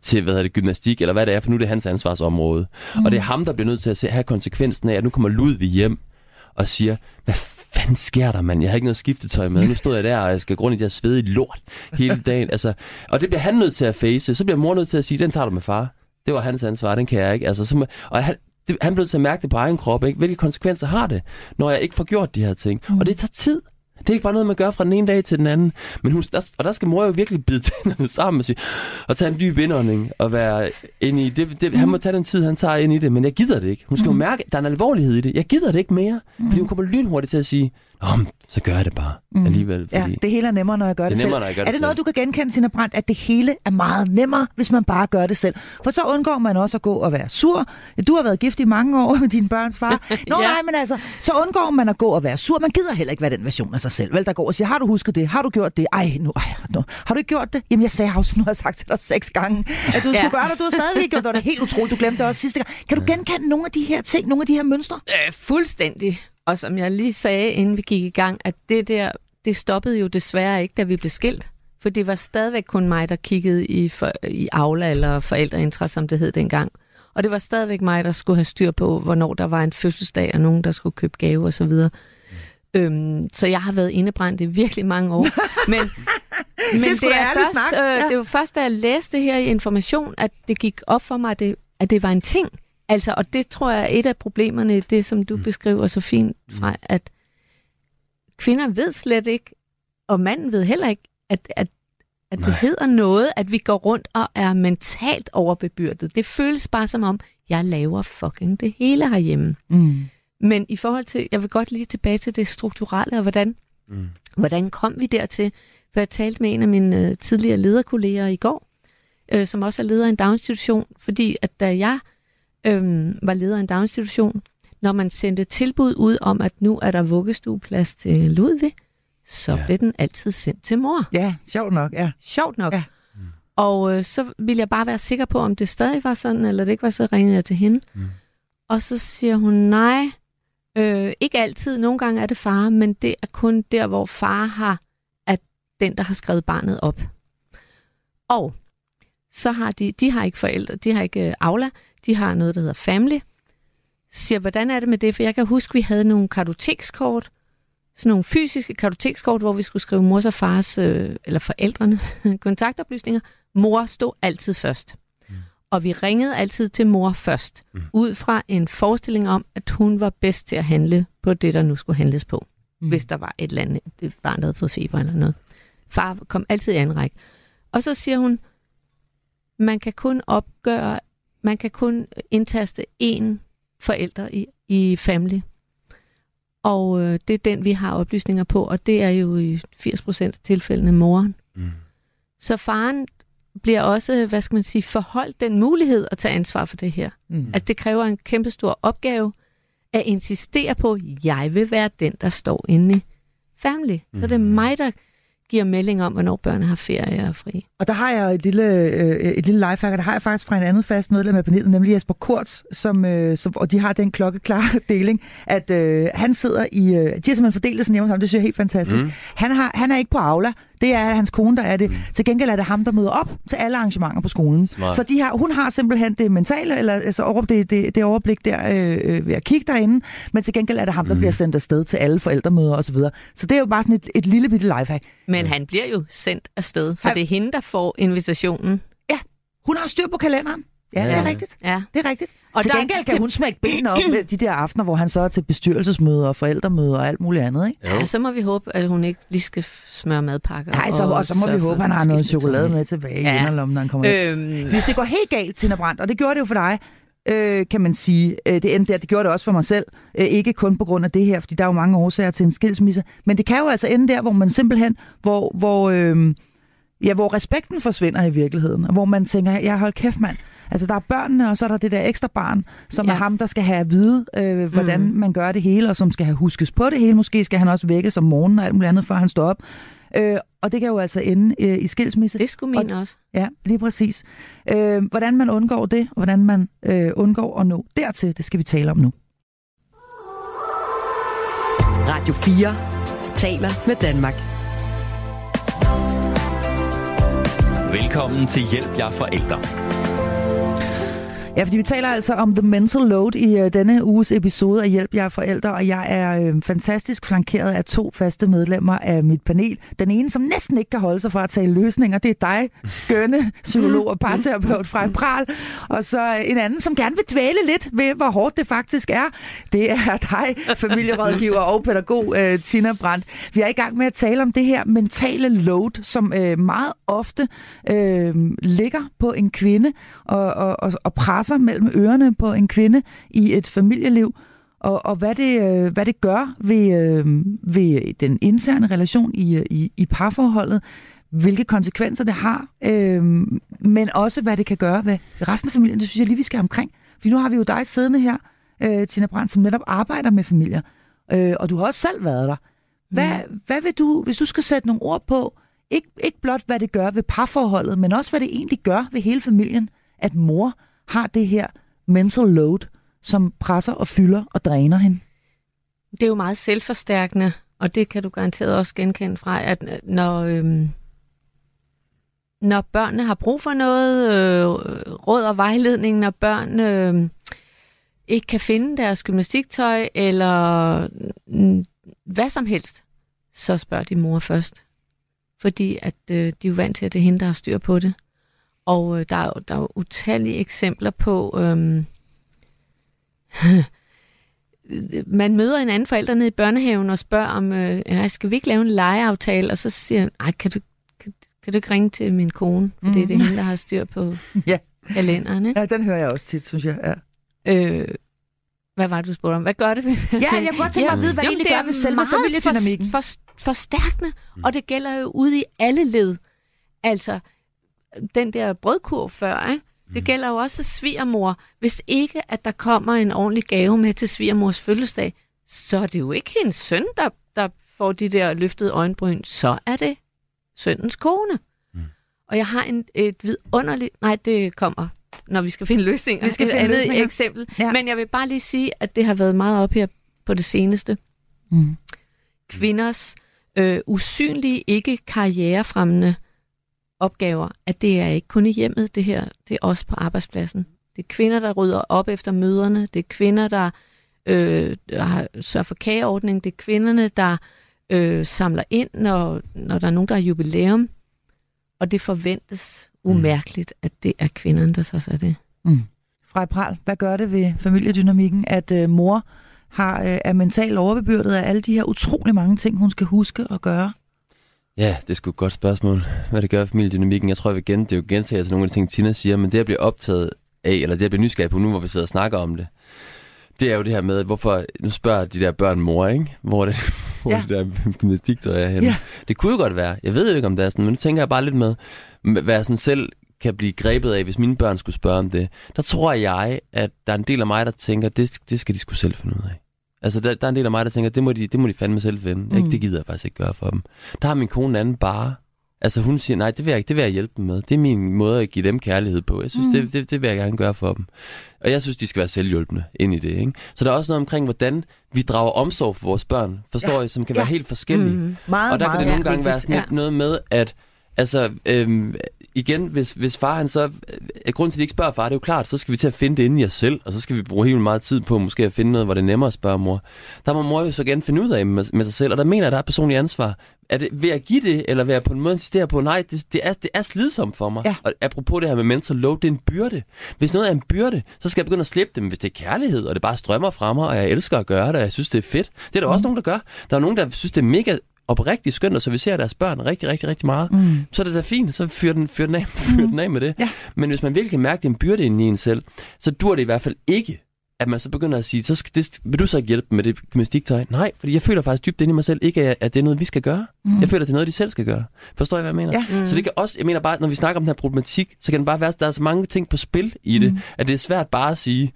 til hvad hedder det, gymnastik, eller hvad det er, for nu er det hans ansvarsområde. Mm. Og det er ham, der bliver nødt til at se, have konsekvensen af, at nu kommer Ludvig hjem og siger, hvad fanden sker der, mand? Jeg har ikke noget skiftetøj med. Nu stod jeg der, og jeg skal gå rundt i det her svedige lort hele dagen. Altså, og det bliver han nødt til at face. Så bliver mor nødt til at sige, den tager du med far. Det var hans ansvar, den kan jeg ikke. Altså, så må, og han, det, han nødt til at mærke det på egen krop. Ikke? Hvilke konsekvenser har det, når jeg ikke får gjort de her ting? Mm. Og det tager tid. Det er ikke bare noget, man gør fra den ene dag til den anden. Men hun, der, og der skal mor jo virkelig bide tænderne sammen og, sige, og tage en dyb indånding og være inde i det, det. Han må tage den tid, han tager ind i det, men jeg gider det ikke. Hun skal jo mærke, at der er en alvorlighed i det. Jeg gider det ikke mere, fordi hun kommer lynhurtigt til at sige, Men så gør jeg det bare
Mm.
alligevel.
Ja,
Fordi
det hele er nemmere, når jeg gør det,
det er
selv.
nemmere, når jeg gør
er
det
det noget,
selv.
du kan genkende, Tina Brandt, at det hele er meget nemmere, hvis man bare gør det selv? For så undgår man også at gå og være sur. Du har været gift i mange år med din børns far. Nå
Ja.
nej, men altså, så undgår man at gå og være sur. Man gider heller ikke være den version af sig selv, vel, der går og siger, har du husket det? Har du gjort det? Ej, nu, ej, nu. Har du ikke gjort det? Jamen, jeg sagde også, nu har jeg sagt til dig seks gange, at du
Ja.
skulle gøre det, og du har stadigvæk ikke gjort det. Det da helt utroligt, du glemte det også sidste gang. Kan du genkende nogle af de her ting, nogle af de her mønstre?
Øh, fuldstændig. Og som jeg lige sagde, inden vi gik i gang, at det der, det stoppede jo desværre ikke, da vi blev skilt. For det var stadigvæk kun mig, der kiggede i, for, i Aula eller forældreinteresse, som det hed dengang. Og det var stadigvæk mig, der skulle have styr på, hvornår der var en fødselsdag, og nogen, der skulle købe gave og så videre. Øhm, så jeg har været indebrændt i virkelig mange år. Men, men
Det da
er først,
snak.
øh,
Ja.
det var først, da jeg læste det her i information, at det gik op for mig, at det, at det var en ting. Altså, og det tror jeg er et af problemerne, det som du beskriver så fint fra, at kvinder ved slet ikke, og manden ved heller ikke, at, at, at det hedder noget, at vi går rundt og er mentalt overbebyrdet. Det føles bare som om, jeg laver fucking det hele herhjemme.
Mm.
Men i forhold til, jeg vil godt lige tilbage til det strukturelle, og hvordan,
Mm.
hvordan kom vi dertil? For jeg talte med en af mine øh, tidligere lederkolleger i går, øh, som også er leder af en daginstitution, fordi at da jeg øh, var leder af en daginstitution, når man sendte tilbud ud om, at nu er der vuggestueplads til Ludvig, så
Ja.
blev den altid sendt til mor.
Ja, sjovt nok, ja.
Sjovt nok.
Ja.
Ja. Og øh, så ville jeg bare være sikker på, om det stadig var sådan, eller det ikke var, så ringede jeg til hende.
Mm.
Og så siger hun, nej, øh, ikke altid. Nogle gange er det far, men det er kun der, hvor far har, at den, der har skrevet barnet op. Og så har de, de har ikke forældre, de har ikke øh, Aula, de har noget, der hedder Family. Siger, hvordan er det med det? For jeg kan huske, vi havde nogle kartotekskort, sådan nogle fysiske kartotekskort, hvor vi skulle skrive mors og fars, øh, eller forældrene, kontaktoplysninger. Mor stod altid først. Mm. Og vi ringede altid til mor først,
Mm.
mm. ud fra en forestilling om, at hun var bedst til at handle på det, der nu skulle handles på. Mm. Hvis der var et eller andet, et barn, der havde fået feber eller noget. Far kom altid i anden række. Og så siger hun, man kan kun opgøre, man kan kun indtaste én forælder i, i family. Og øh, det er den, vi har oplysninger på, og det er jo i 80% af tilfældene moren.
Mm.
Så faren bliver også, hvad skal man sige, forholdt den mulighed at tage ansvar for det her.
Mm.
At det kræver en kæmpestor opgave at insistere på, at jeg vil være den, der står inde i family. Så det er mig, der giver melding om, hvornår børnene har ferie og fri.
Og der har jeg et lille, øh, et lille lifehack, og der har jeg faktisk fra en anden fast medlem af panelet, nemlig Jesper Kurz, som, øh, som, og de har den klokkeklare deling, at øh, han sidder i, øh, de har simpelthen fordelt det sådan hjemme sammen, det synes jeg er helt fantastisk. Mm. Han, har, han er ikke på Aula, det er hans kone, der er det. Mm. Til gengæld er det ham, der møder op til alle arrangementer på skolen.
Smart.
Så de har, hun har simpelthen det mentale, eller altså over, det, det, det overblik der øh, øh, ved at kigge derinde, men til gengæld er det ham, der mm. bliver sendt afsted til alle forældremøder osv. Så, videre. så det er jo bare sådan et, et lille bitte lifehack.
Men han bliver jo sendt afsted, for
Han-
det er hende, der får invitationen.
Hun har styr på kalenderen. Ja, det er rigtigt.
Ja.
Det er rigtigt. Og
Og
til
der-
gengæld kan
det-
hun smække benene op med de der aftener, hvor han så er til bestyrelsesmøder og forældremøder og alt muligt andet, ikke?
Ja, så må vi håbe, at hun ikke lige skal smøre madpakker.
Nej, så, og så må vi håbe, at han har noget chokolade med tilbage i
Ja.
inderlommen, når han kommer hjem.
Øhm,
Hvis det går helt galt, Tina Brandt, og det gjorde det jo for dig, øh, kan man sige, øh, det endte der, det gjorde det også for mig selv, øh, ikke kun på grund af det her, fordi der er jo mange årsager til en skilsmisse, men det kan jo altså ende der, hvor man simpelthen, hvor, hvor, øh, ja, hvor respekten forsvinder i virkeligheden, og hvor man tænker, ja, hold kæft mand, Altså, der er børnene, og så er der det der ekstra barn, som ja. er ham, der skal have at vide, øh, hvordan mm. man gør det hele, og som skal have huskes på det hele. Måske skal han også vækkes om morgenen og alt muligt andet, før han står op. Øh, og det kan jo altså ende øh, i skilsmisse.
det skulle min også.
Ja, lige præcis. Øh, hvordan man undgår det, og hvordan man øh, undgår at nå dertil, det skal vi tale om nu.
Radio 4 taler med Danmark.
Velkommen til Hjælp jer forældre.
Ja, fordi vi taler altså om The Mental Load i øh, denne uges episode af Hjælp jer forældre, og jeg er øh, fantastisk flankeret af to faste medlemmer af mit panel. Den ene, som næsten ikke kan holde sig fra at tale løsninger, det er dig, skønne psykolog og parterapeut fra Pral. Og så øh, en anden, som gerne vil dvæle lidt ved, hvor hårdt det faktisk er. Det er dig, familierådgiver og pædagog øh, Tina Brandt. Vi er i gang med at tale om det her mentale load, som øh, meget ofte øh, ligger på en kvinde og, og, og, og presser mellem ørerne på en kvinde i et familieliv, og, og hvad, det, øh, hvad det gør ved, øh, ved den interne relation i, øh, i, i parforholdet, hvilke konsekvenser det har, øh, men også hvad det kan gøre ved resten af familien. Det synes jeg lige, vi skal omkring. For nu har vi jo dig siddende her, øh, Tina Brandt, som netop arbejder med familier, øh, og du har også selv været der. Hvad, mm. hvad vil du, hvis du skal sætte nogle ord på, ikke, ikke blot hvad det gør ved parforholdet, men også hvad det egentlig gør ved hele familien, at mor har det her mental load, som presser og fylder og dræner hende.
Det er jo meget selvforstærkende, og det kan du garanteret også genkende fra, at øh, når, øhm, når børnene har brug for noget øh, råd og vejledning, når børn øh, ikke kan finde deres gymnastiktøj, eller øh, hvad som helst, så spørger de mor først. Fordi at øh, de er jo vant til, at det er hende, der har styr på det. Og øh, der, er der er jo utallige eksempler på... Øh, man møder en anden forælder nede i børnehaven og spørger om, øh, skal vi ikke lave en legeaftale? Og så siger han, ej, kan du, kan, kan du ikke ringe til min kone? For det er det hende, der har styr på
Ja.
kalenderen. Ikke?
Ja, den hører jeg også tit, synes jeg. Ja,
Øh, hvad var det, du spurgte om? Hvad gør det ved?
ja jeg kunne godt tænke mig at vide, hvad det
Jamen,
egentlig
det
gør ved selve familiedynamikken.
For, for, forstærkende, og det gælder jo ude i alle led. Altså, den der brødkurv før, ikke? det gælder jo også svigermor. Hvis ikke, at der kommer en ordentlig gave med til svigermors fødselsdag, så er det jo ikke hendes søn, der, der får de der løftede øjenbryn. Så er det søndens kone. Mm. Og jeg har en, et vidunderligt... Nej, det kommer, når vi skal finde løsninger.
Vi skal
et
finde
andet
løsninger.
eksempel.
Ja.
Men jeg vil bare lige sige, at det har været meget op her på det seneste
Mm.
kvinders øh, usynlige, ikke karrierefremmende opgaver, at det er ikke kun i hjemmet, det her, det er også på arbejdspladsen. Det er kvinder, der rydder op efter møderne, det er kvinder, der, øh, der har sørger for kageordning, det er kvinderne, der øh, samler ind, når, når der er nogen, der har jubilæum, og det forventes umærkeligt, at det er kvinderne, der tager sig af det.
Fra Pral, hvad gør det ved familiedynamikken, at øh, mor har, øh, er mentalt overbebyrdet af alle de her utrolig mange ting, hun skal huske at gøre?
Ja, det er sgu et godt spørgsmål, hvad det gør for familiedynamikken. Jeg tror, jeg vil gen, det er jo gentaget til nogle af de ting, Tina siger, men det, jeg bliver optaget af, eller det, jeg bliver nysgerrig på nu, hvor vi sidder og snakker om det, det er jo det her med, at hvorfor, nu spørger de der børn mor, ikke? Hvor det, hvor ja. det der gymnastiktøj er henne.
Ja.
Det kunne jo godt være. Jeg ved jo ikke, om det er sådan, men nu tænker jeg bare lidt med, hvad jeg sådan selv kan blive grebet af, hvis mine børn skulle spørge om det. Der tror jeg, at der er en del af mig, der tænker, det, det skal de skulle selv finde ud af. Altså, der, der er en del af mig, der tænker, det må de, det må de fandme selv finde. Mm. Ikke, det gider jeg faktisk ikke gøre for dem. Der har min kone en anden bare. Altså, hun siger, nej, det vil jeg ikke, det vil jeg hjælpe dem med. Det er min måde at give dem kærlighed på. Jeg synes, mm. det, det, det vil jeg gerne gøre for dem. Og jeg synes, de skal være selvhjulpende ind i det, ikke? Så der er også noget omkring, hvordan vi drager omsorg for vores børn, forstår
Ja.
ja. I, som kan
Ja.
være helt forskellige. Mm.
Meget,
Og der kan
meget
det nogle gange
vigtigt.
være sådan lidt noget med, at altså, øhm, igen, hvis, hvis far han så... Øh, grunden til, at de ikke spørger far, det er jo klart, så skal vi til at finde det inde i os selv, og så skal vi bruge helt meget tid på måske at finde noget, hvor det er nemmere at spørge mor. Der må mor jo så gerne finde ud af med, med sig selv, og der mener jeg, der er personligt ansvar. Er det ved at give det, eller ved at på en måde insistere på, nej, det, det, er, det er slidsomt for mig.
Ja.
Og apropos det her med mental load, det er en byrde. Hvis noget er en byrde, så skal jeg begynde at slippe det. Men hvis det er kærlighed, og det bare strømmer fra mig, og jeg elsker at gøre det, og jeg synes, det er fedt. Det er der mm. også nogen, der gør. Der er nogen, der synes, det er mega oprigtigt skønt, og så vi ser deres børn rigtig, rigtig, rigtig meget, mm. så er det da fint, så fyr den, fyr den, af, fyr den af med det.
Ja.
Men hvis man virkelig kan mærke, at det er en byrde inde i en selv, så dur det i hvert fald ikke, at man så begynder at sige, så skal det, vil du så ikke hjælpe med det gymnastiktøj? Nej, fordi jeg føler faktisk dybt inde i mig selv, ikke at, det er noget, vi skal gøre. Mm. Jeg føler, at det er noget, de selv skal gøre. Forstår I, hvad jeg mener?
Ja.
Mm. Så det kan også, jeg mener bare, når vi snakker om den her problematik, så kan det bare være, at der er så mange ting på spil i det, mm. at det er svært bare at sige,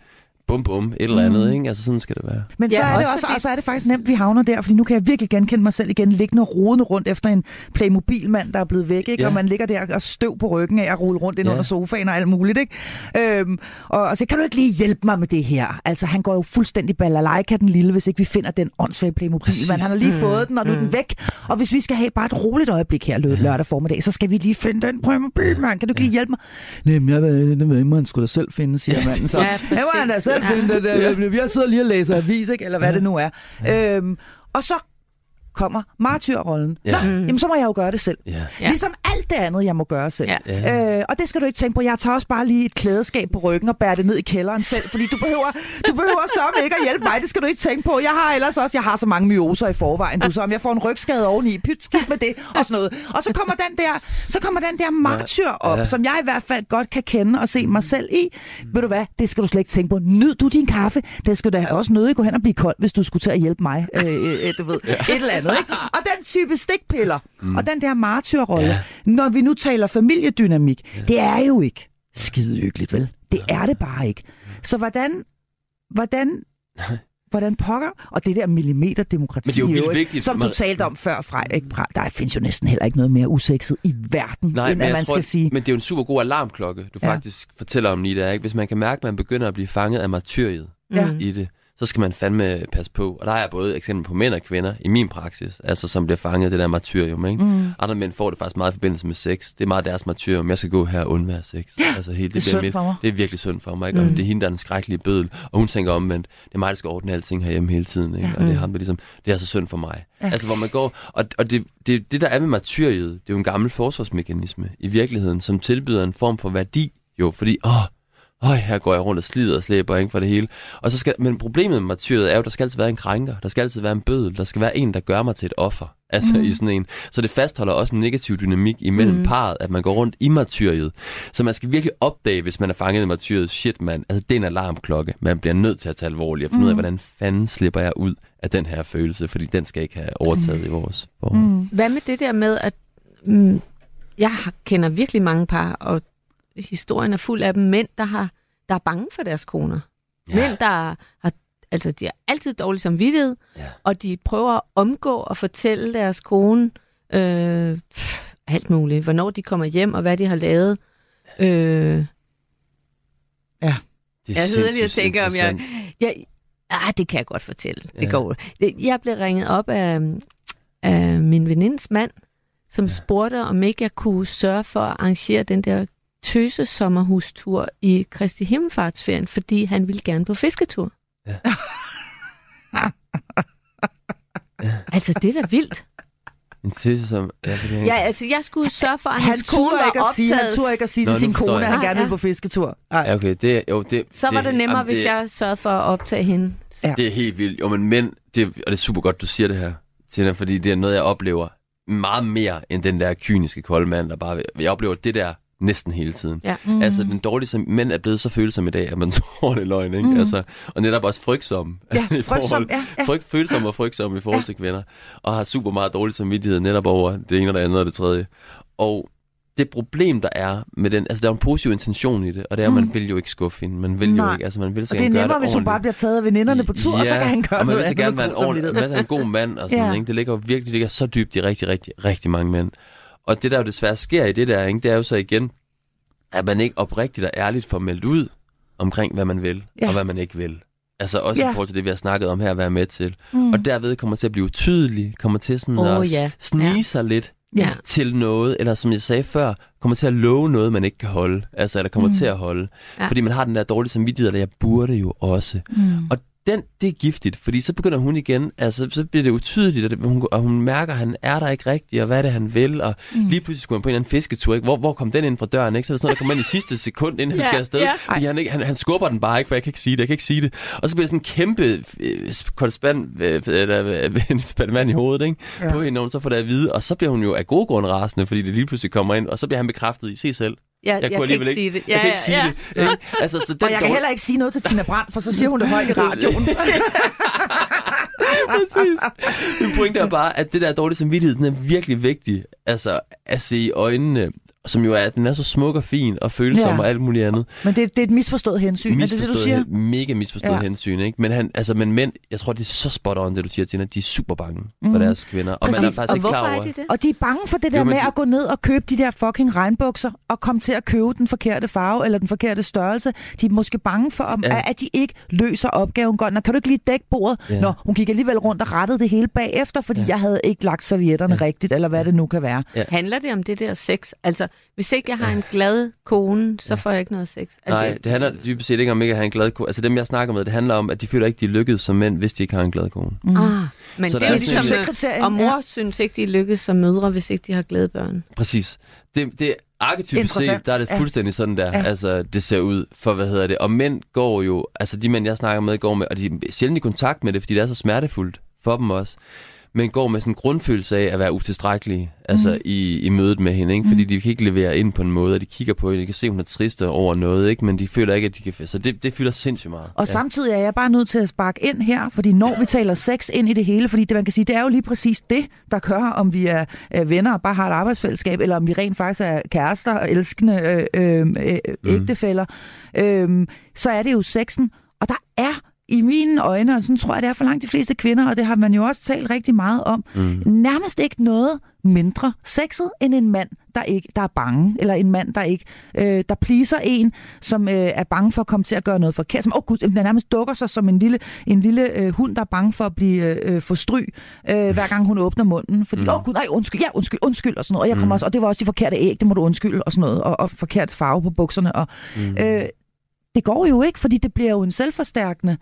bum bum, et eller andet, ikke? Altså sådan skal det være.
Men så,
Ja,
er det
også
også,
fordi-
og så er det faktisk nemt, vi havner der, fordi nu kan jeg virkelig genkende mig selv igen, liggende og rodende rundt efter en Playmobil-mand, der er blevet væk, ikke?
Ja.
og man ligger der og støv på ryggen af at rulle rundt ind
Ja.
under sofaen og alt muligt. Ikke? Øhm, og, og så kan du ikke lige hjælpe mig med det her. Altså, han går jo fuldstændig balalaika, den lille, hvis ikke vi finder den åndssvage Playmobil.
Præcis.
Men han har lige mm. fået den, og nu er den væk. Og hvis vi skal have bare et roligt øjeblik her lø- lørdag formiddag, så skal vi lige finde den Playmobil, mand. Kan du ikke lige hjælpe mig? Nej, men jeg ved, det ved man skulle da selv finde, siger manden. Så
Ja,
ja, må han da selv
Ja.
finde det der. Ja. Jeg sidder lige og læser avis, ikke? eller hvad det nu er. Øhm, og så kommer martyrrollen.
Ja.
Nå, jamen så må jeg jo gøre det selv.
Ja.
Ja.
Ligesom alt det andet, jeg må gøre selv.
Ja.
Ja.
Øh, og det skal du ikke tænke på. Jeg tager også bare lige et klædeskab på ryggen og bærer det ned i kælderen selv, fordi du behøver, du behøver så ikke at hjælpe mig. Det skal du ikke tænke på. Jeg har ellers også, jeg har så mange myoser i forvejen, du, så om jeg får en rygskade oveni, pyt skidt med det og sådan noget. Og så kommer den der, så kommer den der martyr op,
Ja.
som jeg i hvert fald godt kan kende og se mig selv i. Ved du hvad, det skal du slet ikke tænke på. Nyd du din kaffe. Den skal da også nødig gå hen og blive kold, hvis du skulle til at hjælpe mig. Øh, øh, du ved, et eller andet. Ikke? Og den type stikpiller, mm. og den der martyrrolle, ja. når vi nu taler familiedynamik, ja. det er jo ikke skide hyggeligt, vel? Det er det bare ikke. Så hvordan, hvordan, hvordan pokker, og det der millimeterdemokrati,
Men det er jo vildt vigtigt,
som du talte om før, fra, ikke, der findes jo næsten heller ikke noget mere usekset i verden,
Nej,
end
men
at man
tror,
skal sige,
men det er jo en super god alarmklokke, du
ja.
faktisk fortæller om lige der, ikke? Hvis man kan mærke, at man begynder at blive fanget af martyriet
Ja.
i det, så skal man fandme passe på. Og der er både eksempel på mænd og kvinder i min praksis, altså som bliver fanget af det der martyrium, ikke?
Mm.
Andre mænd får det faktisk meget i forbindelse med sex. Det er meget deres martyrium. Jeg skal gå her og undvære sex. Altså helt,
det er
bliver
synd
mit-. Det er virkelig synd for mig, ikke? Og
Mm.
det er hende, der er den skrækkelige bødel. Og hun tænker omvendt, det er mig, der skal ordne alting herhjemme hele tiden, ikke?
Ja.
Og det er
Mm.
ham, der ligesom, det er så synd for mig.
Ja.
Altså, hvor man går, og, og det, det, det, der er med martyriet, det er jo en gammel forsvarsmekanisme i virkeligheden, som tilbyder en form for værdi, jo, fordi, åh, Øj, her går jeg rundt og slider og slæber ikke for det hele. Og så skal, men problemet med martyret er jo, at der skal altid være en krænker. Der skal altid være en bødel. Der skal være en, der gør mig til et offer. Altså mm. i sådan en. Så det fastholder også en negativ dynamik imellem mm. parret, at man går rundt i martyriet. Så man skal virkelig opdage, hvis man er fanget i martyriet, shit mand, altså det er en alarmklokke. Man bliver nødt til at tage alvorligt og finde mm. ud af, hvordan fanden slipper jeg ud af den her følelse, fordi den skal ikke have overtaget mm. i vores forhold. Mm.
Hvad med det der med, at mm, jeg kender virkelig mange par, og historien er fuld af dem, mænd, der, har, der er bange for deres koner. Ja. Mænd, der har, altså de har altid dårlig samvittighed,
Ja.
og de prøver at omgå og fortælle deres kone øh, alt muligt. Hvornår de kommer hjem, og hvad de har lavet. Øh,
Det er
jeg sidder lige og tænker, om jeg... jeg ah, det kan jeg godt fortælle. Det
Ja.
går. Det- Jeg blev ringet op af, af min venindes mand, som ja. spurgte, om ikke jeg kunne sørge for at arrangere den der tøse sommerhustur i Kristi Himmelfartsferien, fordi han ville gerne på fisketur.
Ja.
altså, det er da vildt.
En tøse som... Ja, det
Ja, altså, jeg skulle sørge for, at
han
hans kone var
ikke at sige, han
optaget.
turde ikke at sige
Nå,
til sin kone, at
jeg.
han gerne vil
ja.
på fisketur. Ej.
Ja, okay, det, jo, det,
Så var det nemmere,
jamen,
hvis jeg sørgede for at optage hende.
Det er helt vildt. Jo, men mænd, det, og det er super godt, du siger det her, Tina, fordi det er noget, jeg oplever meget mere end den der kyniske kolde mand, der bare... Jeg oplever det der næsten hele tiden.
Ja.
Mm. Altså, den dårlige som mænd er blevet så følsomme i dag, at man tror, det er løgn, ikke? Mm. Altså, og netop også frygtsomme.
Ja,
altså, i
frygtsom,
forhold,
ja, ja.
Frygt, følsomme og frygtsomme i forhold ja. til kvinder. Og har super meget dårlig samvittighed netop over det ene og det andet og det tredje. Og det problem, der er med den, altså der er en positiv intention i det, og det er, at man vil jo ikke skuffe hende. Man vil
Nej.
jo ikke, altså man vil så
Og det er
gerne gøre
nemmere, hvis hun bare bliver taget af veninderne på tur, og så kan han gøre
og man vil så gerne være en, ordentlig, man en god mand og sådan
Ja.
ja. ikke? Det ligger jo virkelig det ligger så dybt i rigtig, rigtig, rigtig mange mænd. Og det der jo desværre sker i det der, ikke? det er jo så igen, at man ikke oprigtigt og ærligt får meldt ud omkring, hvad man vil,
Ja.
og hvad man ikke vil. Altså også
Ja.
i forhold til det, vi har snakket om her, at være med til. Mm. Og derved kommer til at blive utydelig, kommer til sådan
Åh,
at
ja.
snige
Ja.
sig lidt
Ja.
til noget, eller som jeg sagde før, kommer til at love noget, man ikke kan holde. Altså, eller kommer mm. til at holde.
Ja.
Ja. Fordi man har den der dårlige samvittighed, eller jeg burde jo også.
Mm.
Og den, det er giftigt, fordi så begynder hun igen, altså så bliver det utydeligt, og, det, hun, og hun mærker, at han er der ikke rigtigt, og hvad er det, han vil, og mm. lige pludselig skulle han på en eller anden fisketur, ikke? Hvor, hvor kom den ind fra døren, ikke? Så er det sådan noget, der kommer ind i sidste sekund, inden han
Ja,
skal afsted,
ja.
fordi han, ikke, han, han skubber den bare ikke, for jeg kan ikke sige det, jeg kan ikke sige det. Og så bliver sådan en kæmpe øh, spand, øh, eller, øh, en spand vand i hovedet, ikke?
Ja.
På hende, når hun så får det at vide, og så bliver hun jo af gode grunde rasende, fordi det lige pludselig kommer ind, og så bliver han bekræftet i, se selv,
Jeg,
jeg,
jeg,
kunne
kan ikke
alligevel
sige det.
jeg kan ikke sige det. Ikke? Altså, så den
Og jeg kan heller ikke sige noget til Tina Brandt, for så siger hun det højt i radioen.
Præcis. Min pointe er bare, at det der dårlige samvittighed, den er virkelig vigtig. Altså, at se i øjnene, som jo er, den er så smuk og fin og følsom
Ja.
og alt muligt andet.
Men det, det er et misforstået hensyn, er det det, du
Misforstået,
siger?
mega misforstået
Ja.
ja. hensyn, ikke? Men, han, altså, men mænd, jeg tror, det er så spot on, det du siger, Tina. De er super bange
Mhm.
for deres kvinder. Og man er
Præcis.
faktisk
Og
ikke klar
hvorfor
over...
er de det?
Og de er bange for det der
Jo,
med
de-
at gå ned og købe de der fucking regnbukser, og komme til at købe den forkerte farve eller den forkerte størrelse. De er måske bange for, om,
Ja.
ja. at de ikke løser opgaven godt. Nå, kan du ikke lige dække bordet?
Ja.
Ja. Nå, hun gik alligevel rundt og rettede det hele bagefter, fordi
Ja.
ja. jeg havde ikke lagt servietterne ja. rigtigt, eller hvad det nu kan være.
Handler det om det der sex? Altså, hvis ikke jeg har en glad kone, så får jeg ikke noget sex. Altså,
Nej, det handler dybest set ikke om ikke at have en glad kone. Altså dem, jeg snakker med, det handler om, at de føler ikke, de er lykkedes som mænd, hvis de ikke har en glad kone.
Mm.
Ah, men
Så
det er
er
ligesom,
en-
Succeskriterien,
og mor
ja.
synes ikke, de lykkes som mødre, hvis ikke de har glade børn.
Præcis. Det, det arketypisk set, der er det
Ja.
fuldstændig sådan der,
Ja.
ja. altså det ser ud for, hvad hedder det, og mænd går jo, altså de mænd, jeg snakker med, går med, og de er sjældent i kontakt med det, fordi det er så smertefuldt for dem også, men går med sådan en grundfølelse af at være utilstrækkelige, altså
Mhm.
mm. i, i mødet med hende, ikke? fordi de kan ikke levere ind på en måde, og de kigger på hende, de kan se, at hun er trist over noget, ikke? men de føler ikke, at de kan, så det, det fylder sindssygt meget.
Og ja. samtidig er jeg bare nødt til at sparke ind her, fordi når vi taler sex ind i det hele, fordi det, man kan sige, det er jo lige præcis det, der gør, om vi er øh, venner og bare har et arbejdsfællesskab, eller om vi rent faktisk er kærester og elskende øh, øh, øh, ægtefæller, øh, så er det jo sexen. Og der er i mine øjne, og sådan tror jeg, det er for langt de fleste kvinder, og det har man jo også talt rigtig meget om,
Mm.
nærmest ikke noget mindre sexet end en mand, der ikke der er bange, eller en mand, der ikke øh, der pleaser en, som øh, er bange for at komme til at gøre noget forkert, som åh oh, gud, den nærmest dukker sig som en lille, en lille øh, hund, der er bange for at blive øh, for stry, øh, hver gang hun åbner munden, fordi åh
Mm.
oh, gud, nej, undskyld, ja, undskyld, undskyld, og sådan noget, og jeg kommer
Mm.
også, og det var også de forkerte æg, det må du undskylde, og sådan noget, og, og forkert farve på bukserne, og
Mm.
øh, det går jo ikke, fordi det bliver jo en selvforstærkende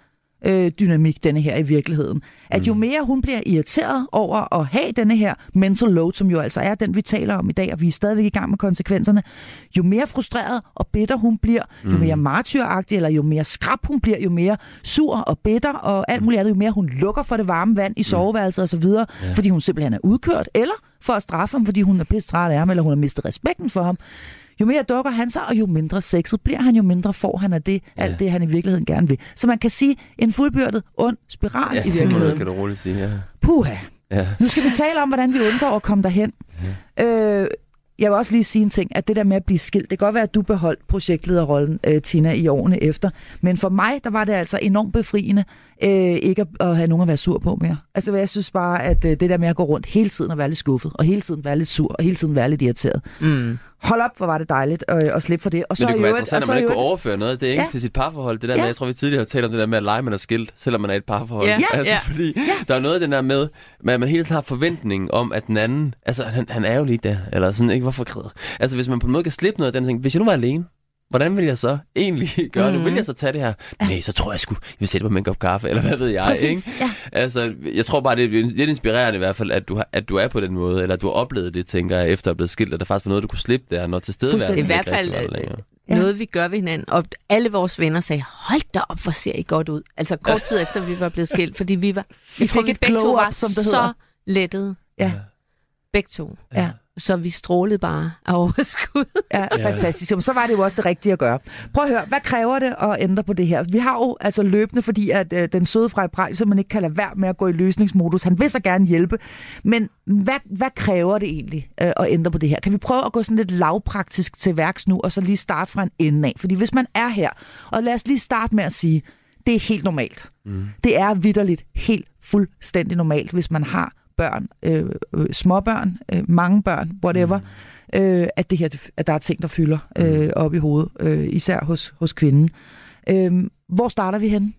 øh, dynamik, denne her i virkeligheden. At jo
Mm.
mere hun bliver irriteret over at have denne her mental load, som jo altså er den, vi taler om i dag, og vi er stadigvæk i gang med konsekvenserne, jo mere frustreret og bitter hun bliver, jo
Mm.
mere martyragtig, eller jo mere skrab hun bliver, jo mere sur og bitter og alt muligt andet, jo mere hun lukker for det varme vand i soveværelset osv.,
Ja.
fordi hun simpelthen er udkørt, eller for at straffe ham, fordi hun er pisse træt af ham, eller hun har mistet respekten for ham. Jo mere dukker han sig, og jo mindre sexet bliver han, jo mindre får han af det,
Ja.
alt det, han i virkeligheden gerne vil. Så man kan sige, en fuldbyrdet ond spiral
Ja,
i
det må
virkeligheden.
kan du roligt sige, ja.
Puha.
ja.
Nu skal vi tale om, hvordan vi undgår at komme derhen. Øh, jeg vil også lige sige en ting, at det der med at blive skilt, det kan godt være, at du beholdt projektlederrollen, øh, Tina, i årene efter. Men for mig, der var det altså enormt befriende øh, ikke at, at have nogen at være sur på mere. Altså, jeg synes bare, at øh, det der med at gå rundt hele tiden og være lidt skuffet, og hele tiden være lidt sur, og hele tiden være lidt irriteret.
Mm.
Hold op, hvor var det dejligt øh, at slippe for det. Og
Men det kunne være interessant, at
så
man ikke kunne overføre noget af det ikke,
Ja.
til sit parforhold. Det der
Ja.
med, jeg tror, vi tidligere har talt om det der med at lege, man er skilt, selvom man er i et parforhold.
Ja. Ja.
Altså,
Ja.
fordi der er noget af den der med, at man hele tiden har forventningen om, at den anden, altså han, han er jo lige der, eller sådan, ikke, hvorfor græd? Altså hvis man på en måde kan slippe noget af den ting, hvis jeg nu var alene, hvordan vil jeg så egentlig gøre mm. Det? Vil jeg så tage det her? Nej, så tror jeg sgu, jeg vil sætte mig med en kop kaffe, eller hvad ved jeg,
Præcis,
ikke?
ja.
Altså, jeg tror bare, det er lidt inspirerende i hvert fald, at du, har, at du er på den måde, eller at du har oplevet det, tænker jeg, efter at blive skilt, at der faktisk var noget, du kunne slippe der, når til stede
I hvert fald
længere.
Ja.
noget, vi gør ved hinanden. Og alle vores venner sagde, hold da op, hvor ser I godt ud. Altså kort tid efter, vi var blevet skilt, fordi vi var... Jeg tror, vi
et
begge to var
som det
så
hedder.
lettede.
Ja.
Begge to.
Ja.
Så vi strålede bare af overskud.
Ja, fantastisk. Så var det jo også det rigtige at gøre. Prøv at høre, hvad kræver det at ændre på det her? Vi har jo altså løbende, fordi at øh, den søde Frej Prej simpelthen ikke kan lade være med at gå i løsningsmodus. Han vil så gerne hjælpe. Men hvad, hvad kræver det egentlig øh, at ændre på det her? Kan vi prøve at gå sådan lidt lavpraktisk til værks nu, og så lige starte fra en ende af? Fordi hvis man er her, og lad os lige starte med at sige, det er helt normalt.
Mm.
Det er vidderligt helt fuldstændig normalt, hvis man har børn, øh, øh, småbørn, øh, mange børn, whatever, mm. øh, at, det her, at der er ting, der fylder øh, op i hovedet, øh, især hos, hos kvinden. Øh, hvor starter vi henne?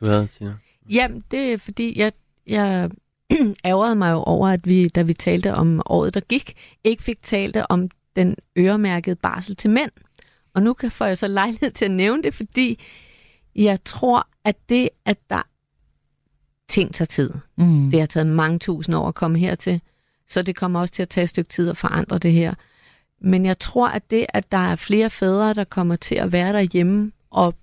Du havde, Tina.
Jamen, det er fordi, jeg, jeg ærgerede mig jo over, at vi, da vi talte om året, der gik, ikke fik talt om den øremærkede barsel til mænd. Og nu kan får jeg så lejlighed til at nævne det, fordi jeg tror, at det, at der ting tager tid.
Mm.
Det har taget mange tusind år at komme hertil, så det kommer også til at tage et stykke tid at forandre det her. Men jeg tror, at det, at der er flere fædre, der kommer til at være derhjemme, og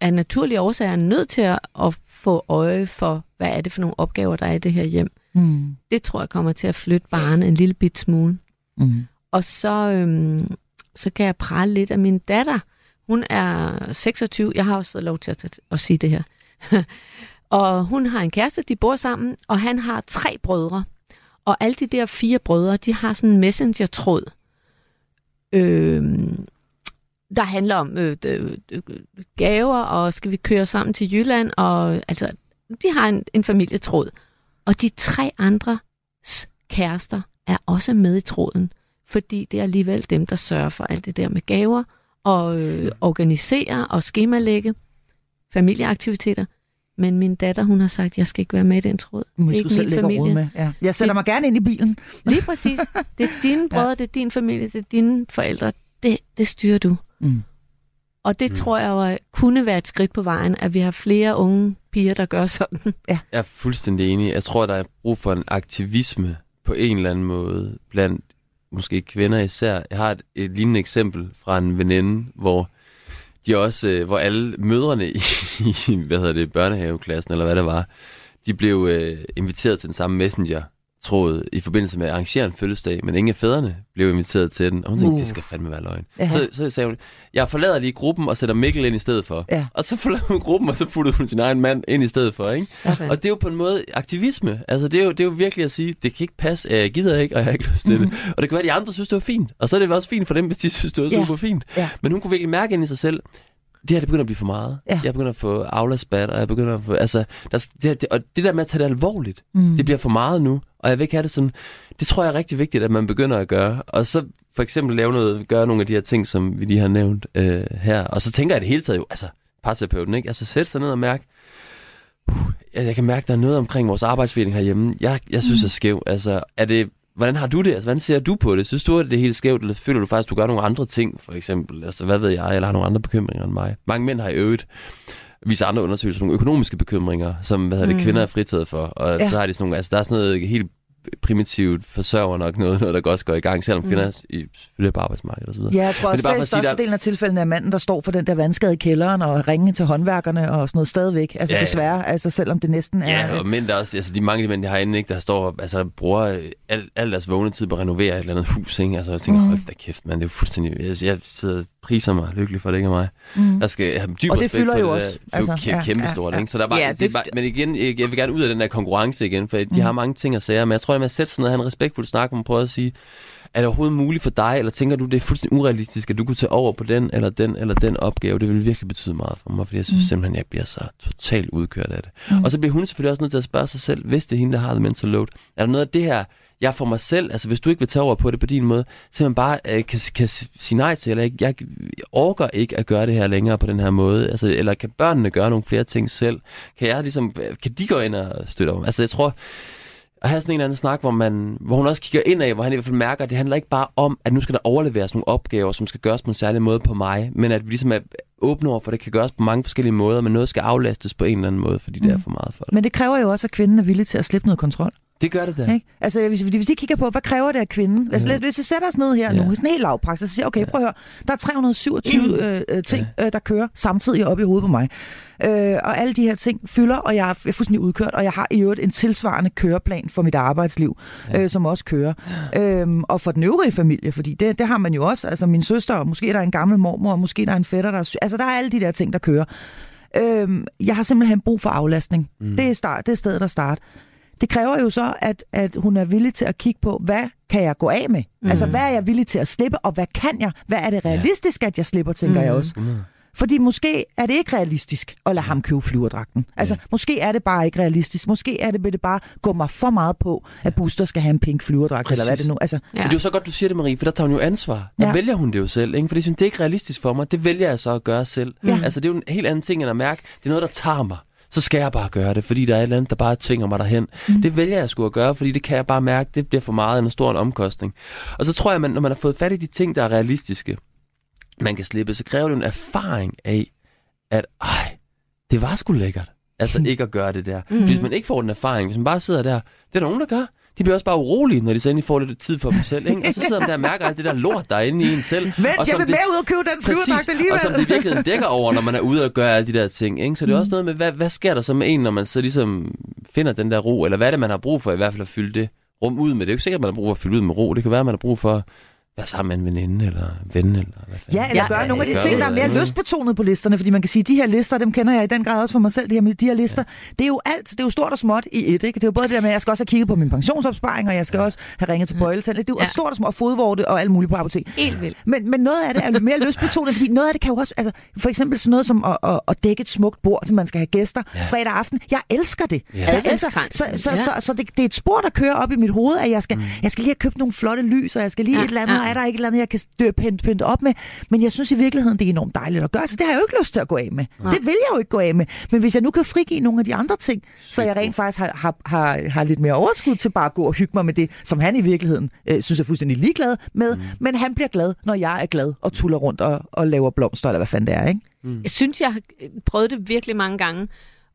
af naturlige årsager er nødt til at, at få øje for, hvad er det for nogle opgaver, der er i det her hjem.
Mm.
Det tror jeg kommer til at flytte barnet en lille bit smule.
Mm.
Og så, øhm, så kan jeg prale lidt af min datter. Hun er 26. Jeg har også fået lov til at, at sige det her. og hun har en kæreste, de bor sammen, og han har tre brødre. Og alle de der fire brødre, de har sådan en messenger-tråd, øh, der handler om øh, øh, øh, gaver, og skal vi køre sammen til Jylland, og altså, de har en, en familietråd. Og de tre andre kærester er også med i tråden, fordi det er alligevel dem, der sørger for alt det der med gaver, og øh, organisere og skemalægge familieaktiviteter. Men min datter, hun har sagt, at jeg skal ikke være med i den tråd.
Det
er ikke min familie.
Med. Ja. Jeg sætter det, mig gerne ind i bilen.
Lige præcis. Det er dine brødre, ja. det er din familie, det er dine forældre. Det, det styrer du.
Mm.
Og det mm. tror jeg jo kunne være et skridt på vejen, at vi har flere unge piger, der gør sådan.
Ja. Jeg er fuldstændig enig. Jeg tror, der er brug for en aktivisme på en eller anden måde blandt måske kvinder især. Jeg har et, et lignende eksempel fra en veninde, hvor de også, øh, hvor alle mødrene i, i, hvad hedder det, børnehaveklassen, eller hvad det var, de blev øh, inviteret til den samme messenger tråd i forbindelse med at arrangere en fødselsdag, men ingen af fædrene blev inviteret til den. Og hun tænkte, uh. det skal fandme være løgn. Ja. Så, så sagde hun, jeg forlader lige gruppen og sætter Mikkel ind i stedet for.
Ja.
Og så forlader hun gruppen, og så puttede hun sin egen mand ind i stedet for. Ikke?
Sådan.
Og det er jo på en måde aktivisme. Altså, det er, jo, det er jo virkelig at sige, det kan ikke passe, jeg gider ikke, og jeg har ikke lyst til mm. det. Og det kan være, at de andre synes, det var fint. Og så er det også fint for dem, hvis de synes, det var
ja.
super fint.
Ja.
Men hun kunne virkelig mærke ind i sig selv, det her det begynder at blive for meget.
Ja.
Jeg begynder at få afladsbat, og jeg begynder at få... Altså, der, det, det, og det der med at tage det alvorligt,
Mm.
det bliver for meget nu, og jeg vil ikke have det sådan... Det tror jeg er rigtig vigtigt, at man begynder at gøre. Og så for eksempel lave noget, gøre nogle af de her ting, som vi lige har nævnt øh, her. Og så tænker jeg det hele taget jo, altså, parterapeuten, ikke? Altså sætte sig ned og mærke, uh, jeg, jeg kan mærke, der er noget omkring vores arbejdsfordeling herhjemme, jeg, jeg synes
Mm.
er skæv. Altså, er det, hvordan har du det? Altså, hvordan ser du på det? Synes du, at det er helt skævt, eller føler du faktisk, at du gør nogle andre ting, for eksempel? Altså, hvad ved jeg, eller har nogle andre bekymringer end mig? Mange mænd har i øvrigt viser andre undersøgelser nogle økonomiske bekymringer, som hvad hedder det,
Mm.
kvinder er fritaget for. Og
Ja.
så har de sådan nogle, altså der er sådan noget helt primitivt forsørger nok noget, noget der også går i gang, selvom
Mm.
mm. kvinder er i, selvfølgelig er på arbejdsmarkedet og så videre.
Ja, jeg tror også,
det er
er
at sige, der-
størstedelen af tilfældene af manden, der står for den der vandskade i kælderen og ringe til håndværkerne og sådan noget stadigvæk. Altså
Ja, ja.
desværre, altså selvom det næsten er...
Ja, og mænd der også, altså de mange de mænd, jeg har inde, ikke, der står, altså bruger øh, al, al deres vågne tid på at renovere et eller andet hus, ikke? Altså jeg tænker,
Mm.
hold da kæft, man, det er jo fuldstændig, jeg, jeg sidder priser mig lykkelig for, at det ikke er mig.
Mm.
Jeg skal have dyb
Og det fylder
for
jo
det
også,
Der, det er
altså,
altså,
ja,
ja, kæmpe
ja,
stort,
ja.
ikke? Så der er bare,
Ja,
ja,
det-
det, bare, men igen, jeg, jeg vil gerne ud af den der konkurrence igen, for de
Mm.
har mange ting at sige, men jeg tror, at man sætter sig ned og have en respektfuld snak, man prøver at sige, er det overhovedet muligt for dig, eller tænker du, det er fuldstændig urealistisk, at du kunne tage over på den, eller den, eller den opgave? Det vil virkelig betyde meget for mig, fordi jeg synes
Mm.
simpelthen, jeg bliver så totalt udkørt af det.
Mm.
Og så bliver hun selvfølgelig også nødt til at spørge sig selv, hvis det er hende, der har det mental load, er der noget af det her, jeg for mig selv, altså hvis du ikke vil tage over på det på din måde, så man bare øh, kan, kan sige nej til, eller jeg, jeg orker ikke at gøre det her længere på den her måde, altså, eller kan børnene gøre nogle flere ting selv? Kan jeg ligesom, kan de gå ind og støtte om? Altså jeg tror, at have sådan en eller anden snak, hvor, man, hvor hun også kigger ind af, hvor han i hvert fald mærker, at det handler ikke bare om, at nu skal der overleveres nogle opgaver, som skal gøres på en særlig måde på mig, men at vi ligesom er åbne over for, at det kan gøres på mange forskellige måder, men noget skal aflastes på en eller anden måde, fordi mm. det er
Mm.
for meget for det.
Men det kræver jo også, at kvinden er villig til at slippe noget kontrol.
Det gør det da.
Ikke? Altså, hvis, hvis I kigger på, hvad kræver det af kvinden? Hvis,
Ja.
hvis vi sætter os ned her
Ja.
nu, sådan en helt lavpraksis, og siger, okay, prøv at høre, der er 327 øh, øh, ting, øh, der kører samtidig op i hovedet på mig. Øh, og alle de her ting fylder, og jeg er jeg er fuldstændig udkørt, og jeg har i øvrigt en tilsvarende køreplan for mit arbejdsliv,
Ja.
øh, som også kører. Øhm, og for den øvrige familie, fordi det, det har man jo også. Altså min søster, og måske er der en gammel mormor, og måske der er en fætter, der er. Altså der er alle de der ting, der kører. Øhm, jeg har simpelthen brug for aflastning. Mm.
Mm.
Det, er start, det er stedet at starte. Det kræver jo så, at, at hun er villig til at kigge på, hvad kan jeg gå af med? Mm. Altså, hvad er jeg villig til at slippe, og hvad kan jeg? Hvad er det realistisk, at jeg slipper, tænker
Mm.
jeg også.
100.
Fordi måske er det ikke realistisk at lade ham købe flyverdragten. Altså, måske er det bare ikke realistisk. Måske er det, vil det bare gå mig for meget på, at Booster skal have en pink flyverdragt, eller hvad det nu. Altså,
Ja.
Men det er jo så godt, du siger det, Marie, for der tager hun jo ansvar. Der
Ja.
ja. vælger hun det jo selv, ikke? For det, synes, det er ikke realistisk for mig. Det vælger jeg så at gøre selv.
Ja.
Altså, det er jo en helt anden ting end at mærke, det er noget, der tager mig. Så skal jeg bare gøre det, fordi der er et eller andet, der bare tvinger mig derhen. Mm. Det vælger jeg sgu at gøre, fordi det kan jeg bare mærke, det bliver for meget en stor en omkostning. Og så tror jeg, at når man har fået fat i de ting, der er realistiske, man kan slippe, så kræver det en erfaring af, at ej, det var sgu lækkert. Altså ikke at gøre det der. Mm. Hvis man ikke får den erfaring, hvis man bare sidder der, det er der nogen, der gør de bliver også bare urolige, når de så endelig får lidt tid for dem selv. Ikke? Og så sidder man der og mærker alt det der lort, der er inde i en selv.
Vent,
og
jeg vil
det,
med ud og købe den flyverdragt alligevel.
Og som det virkelig dækker over, når man er ude og gør alle de der ting. Ikke? Så det er også noget med, hvad, hvad sker der så med en, når man så ligesom finder den der ro? Eller hvad er det, man har brug for i hvert fald at fylde det rum ud med? Det er jo ikke sikkert, at man har brug for at fylde ud med ro. Det kan være, at man har brug for være sammen med en veninde eller ven eller hvad fanden.
Ja, eller gøre ja, nogle af de ting, der er mere
Mm.
lystbetonet på listerne, fordi man kan sige, at de her lister, dem kender jeg i den grad også for mig selv, de her, de her lister, ja. det er jo alt, det er jo stort og småt i et, ikke? Det er jo både det der med, at jeg skal også have kigget på min pensionsopsparing, og jeg skal også have ringet til bøjletand. Det er jo
Ja.
ja. stort og småt, og fodvorte og alt muligt på apotek.
Helt vildt.
Men, men noget af det er jo mere lystbetonet, fordi noget af det kan jo også, altså for eksempel sådan noget som at, at, at dække et smukt bord, til man skal have gæster ja. fredag aften. Jeg elsker det.
Ja.
Jeg elsker, så så,
ja.
så, så det, det, er et spor, der kører op i mit hoved, at jeg skal, mm. jeg skal lige have købt nogle flotte lys, og jeg skal lige
Ja,
et eller andet,
ja.
Er der ikke et eller andet, jeg kan pynte, pynte op med. Men jeg synes i virkeligheden, det er enormt dejligt at gøre, så det har jeg jo ikke lyst til at gå af med.
Nej.
Det vil jeg jo ikke gå af med. Men hvis jeg nu kan frigive nogle af de andre ting, så jeg rent faktisk har, har, har, har lidt mere overskud til bare at gå og hygge mig med det, som han i virkeligheden øh, synes er fuldstændig ligeglad med. Mm. Men han bliver glad, når jeg er glad og tuller rundt og, og laver blomster, eller hvad fanden det er, ikke?
Jeg synes, jeg har prøvet det virkelig mange gange,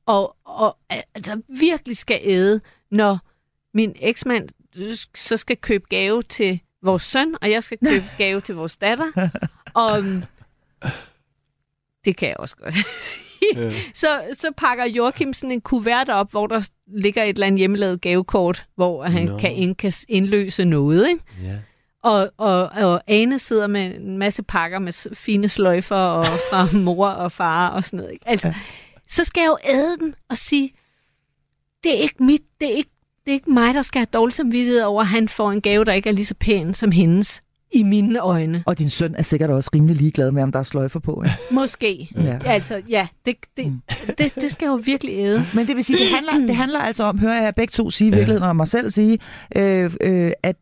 og, og altså, virkelig skal æde, når min eksmand så skal købe gave til vores søn, og jeg skal købe gave til vores datter. Og øhm, det kan jeg også godt sige. Så, så pakker Joachim sådan en kuvert op, hvor der ligger et eller andet hjemmelavet gavekort, hvor han
Nå.
kan indkas, indløse noget, ikke?
Ja.
Og, og, og Ane sidder med en masse pakker med fine sløjfer og fra mor og far og sådan noget. Ikke? Altså, så skal jeg jo æde den og sige, det er ikke mit, det er ikke, det er ikke mig, der skal have dårlig samvittighed over, at han får en gave, der ikke er lige så pæn som hendes i mine øjne.
Og din søn er sikkert også rimelig ligeglad med, om der er sløjfer på. Ikke?
Måske.
Ja.
Altså, ja, det, det, det, det skal jo virkelig æde.
Men det vil sige, det handler, det handler altså om, hører jeg begge to sige i virkeligheden, og mig selv sige, øh, øh, at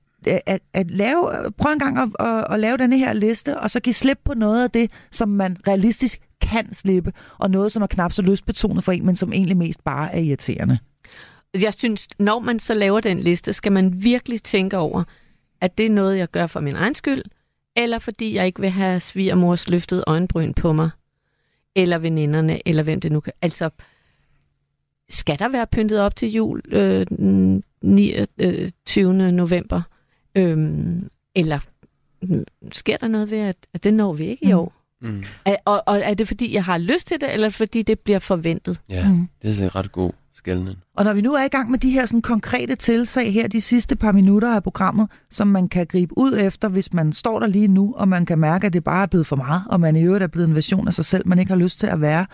at, at lave, prøv en gang at, at, at lave denne her liste, og så give slip på noget af det, som man realistisk kan slippe, og noget, som er knap så lystbetonet for en, men som egentlig mest bare er irriterende.
Jeg synes, når man så laver den liste, skal man virkelig tænke over, at det er noget, jeg gør for min egen skyld, eller fordi jeg ikke vil have svigermors løftet øjenbryn på mig, eller veninderne, eller hvem det nu kan. Altså, skal der være pyntet op til jul øh, den 29. november? Øhm, eller sker der noget ved, at, at det når vi ikke i
Mm.
år?
Mm.
Er, og, og er det fordi, jeg har lyst til det, eller fordi det bliver forventet?
Ja,
Mm.
det er ret god gældende.
Og når vi nu er i gang med de her sådan konkrete tilsag her, de sidste par minutter af programmet, som man kan gribe ud efter, hvis man står der lige nu, og man kan mærke, at det bare er blevet for meget, og man i øvrigt er blevet en version af sig selv, man ikke har lyst til at være,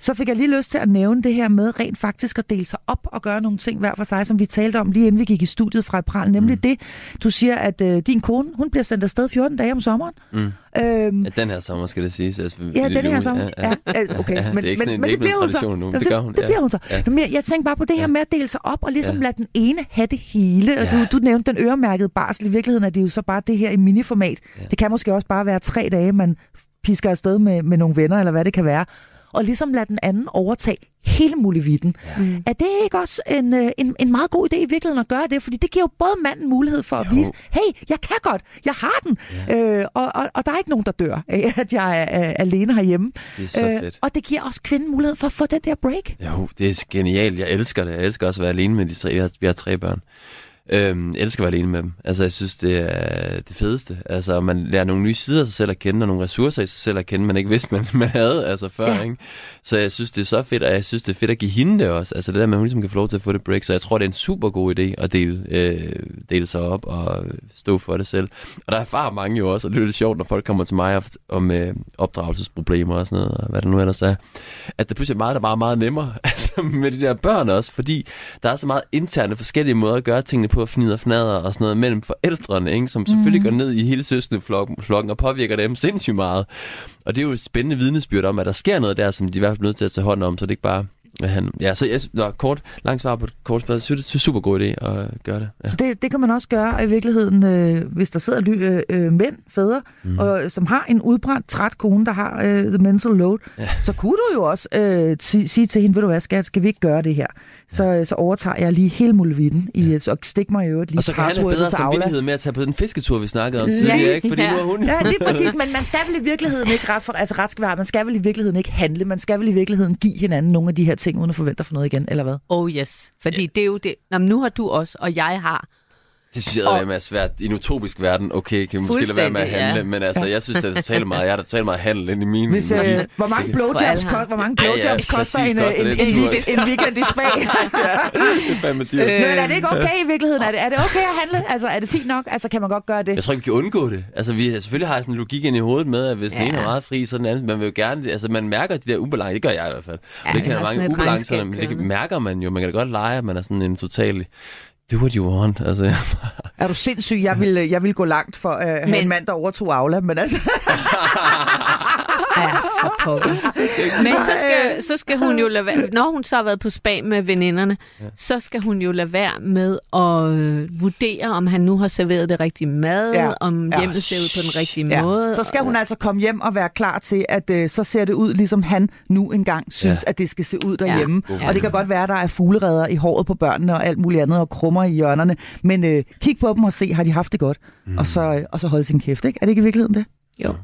så fik jeg lige lyst til at nævne det her med rent faktisk at dele sig op og gøre nogle ting hver for sig, som vi talte om lige inden vi gik i studiet fra Pral, nemlig mm. det, du siger, at øh, din kone, hun bliver sendt afsted 14 dage om sommeren.
Mm.
Øhm,
Ja, den her sommer skal det siges. Altså,
Ja, den her sommer. Ja, altså, okay.
Ja,
men,
det er ikke sådan
men,
det
men
ikke blevet
bliver hun så.
nu, men
Jamen,
det gør hun,
Det
ja.
bliver hun så.
Ja.
Men jeg, jeg tænker bare på det her
Ja.
med at dele sig op, og ligesom
Ja.
lade den ene have det hele. Og
Ja.
du, du nævnte den øremærkede barsel. I virkeligheden er det jo så bare det her i miniformat.
Ja.
Det kan måske også bare være tre dage, man pisker afsted med, med nogle venner, eller hvad det kan være. Og ligesom lade den anden overtage hele muligheden.
Ja.
Mm.
Er det ikke også en, øh, en, en meget god idé i virkeligheden at gøre det? Fordi det giver jo både manden mulighed for at
Jo.
vise, hey, jeg kan godt, jeg har den.
Ja.
Øh, og, og, og der er ikke nogen, der dør af, at jeg er, er alene herhjemme.
Det er så
Øh,
fedt.
og det giver også kvinden mulighed for at få den der break.
Jo, det er genialt. Jeg elsker det. Jeg elsker også at være alene med de tre. Vi har, vi har tre børn. Øhm, jeg elsker at være alene med dem. Altså, jeg synes, det er det fedeste. Altså, man lærer nogle nye sider af sig selv at kende, og nogle ressourcer i sig selv at kende, man ikke vidste, man, man havde altså før,
Ja.
ikke? Så jeg synes, det er så fedt, og jeg synes, det er fedt at give hende det også. Altså, det der med, at hun ligesom kan få lov til at få det break. Så jeg tror, det er en super god idé at dele, øh, dele sig op og stå for det selv. Og der erfarer mange jo også, og det er lidt sjovt, når folk kommer til mig om øh, opdragelsesproblemer og sådan noget, og hvad der nu ellers er, at det pludselig er meget, der bare er meget nemmere altså med de der børn også, fordi der er så meget interne forskellige måder at gøre tingene på, fnider og fnader og sådan noget mellem forældrene, ikke? som selvfølgelig går ned i hele søskendeflokken og påvirker dem sindssygt meget. Og det er jo et spændende vidnesbyrd om, at der sker noget der, som de i hvert fald er nødt til at tage hånd om, så det ikke bare han, ja, så jeg, nå, kort, langt svar på et kort spørgsmål. Jeg synes, det er super god idé at gøre det. Ja.
Så det, det kan man også gøre i virkeligheden, øh, hvis der sidder ly, øh, øh, mænd, fædre, mm. og, som har en udbrændt, træt kone, der har øh, the mental load. Ja. Så kunne du jo også øh, sige, sige til hende, ved du hvad, skat, skal vi ikke gøre det her? Så, ja. så overtager jeg lige hele muligheden i, ja. og stik mig i øvrigt lige
Og så kan han have bedre samvittighed med at tage på den fisketur, vi snakkede om tidligere, ja. ikke? Fordi
ja.
nu er hun...
ja, lige præcis, men man skal vel i virkeligheden ikke ret, for, altså ret skal være, man skal vel i virkeligheden ikke handle, man skal vel i virkeligheden give hinanden nogle af de her ting, uden at forvente for noget igen, eller hvad?
Oh yes, fordi ja. det er jo det. Nå, nu har du også, og jeg har.
Det synes jeg og... er svært. I en utopisk verden, okay, kan vi måske lade være med at handle, ja. men altså, jeg synes, det er totalt meget, jeg er totalt meget handel ind i min...
Hvis, øh, hvor mange blowjobs, koster, hvor mange blowjobs ja, ja, koster en, en, en, en, weekend, en weekend i spa? ja,
det er fandme dyrt.
Øh, men er det ikke okay i virkeligheden? Er det, er det okay at handle? Altså, er det fint nok? Altså, kan man godt gøre det?
Jeg tror ikke, vi kan undgå det. Altså, vi selvfølgelig har sådan en logik ind i hovedet med, at hvis ja. den ene er meget fri, så den anden, man vil jo gerne... Altså, man mærker de der ubalancer. Det gør jeg i hvert fald. Ja, det kan have mange ubalancer, men det mærker man jo. Man kan da godt lege, at man er sådan en total do what you want. Altså, ja.
Er du sindssyg? Jeg vil, jeg vil gå langt for uh, have men... en mand, der overtog Aula, men altså...
ja, for. Men så skal, så skal hun jo lade være, når hun så har været på spa med veninderne, ja. så skal hun jo lade være med at øh, vurdere, om han nu har serveret det rigtige mad, ja. om hjemmet ja. ser ud på den rigtige ja. måde.
Så skal hun altså komme hjem og være klar til, at uh, så ser det ud, ligesom han nu engang synes, ja. at det skal se ud derhjemme. Ja. Og det kan godt være, at der er fugleredder i håret på børnene og alt muligt andet, og krummer i hjørnerne. Men uh, kig på dem og se, har de haft det godt? Mm. Og, så, og så holde sin kæft, ikke? Er det ikke i virkeligheden det?
Jo.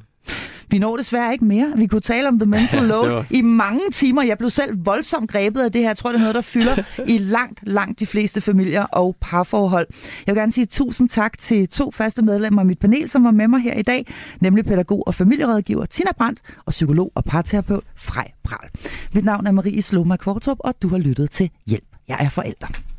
Vi når desværre ikke mere. Vi kunne tale om The Mental Load var... i mange timer. Jeg blev selv voldsomt grebet af det her. Jeg tror, det er noget, der fylder i langt, langt de fleste familier og parforhold. Jeg vil gerne sige tusind tak til to faste medlemmer af mit panel, som var med mig her i dag, nemlig pædagog og familierådgiver Tina Brandt og psykolog og parterapeut Frej Pral. Mit navn er Marie Sloma Kvartrup, og du har lyttet til Hjælp. Jeg er forælder.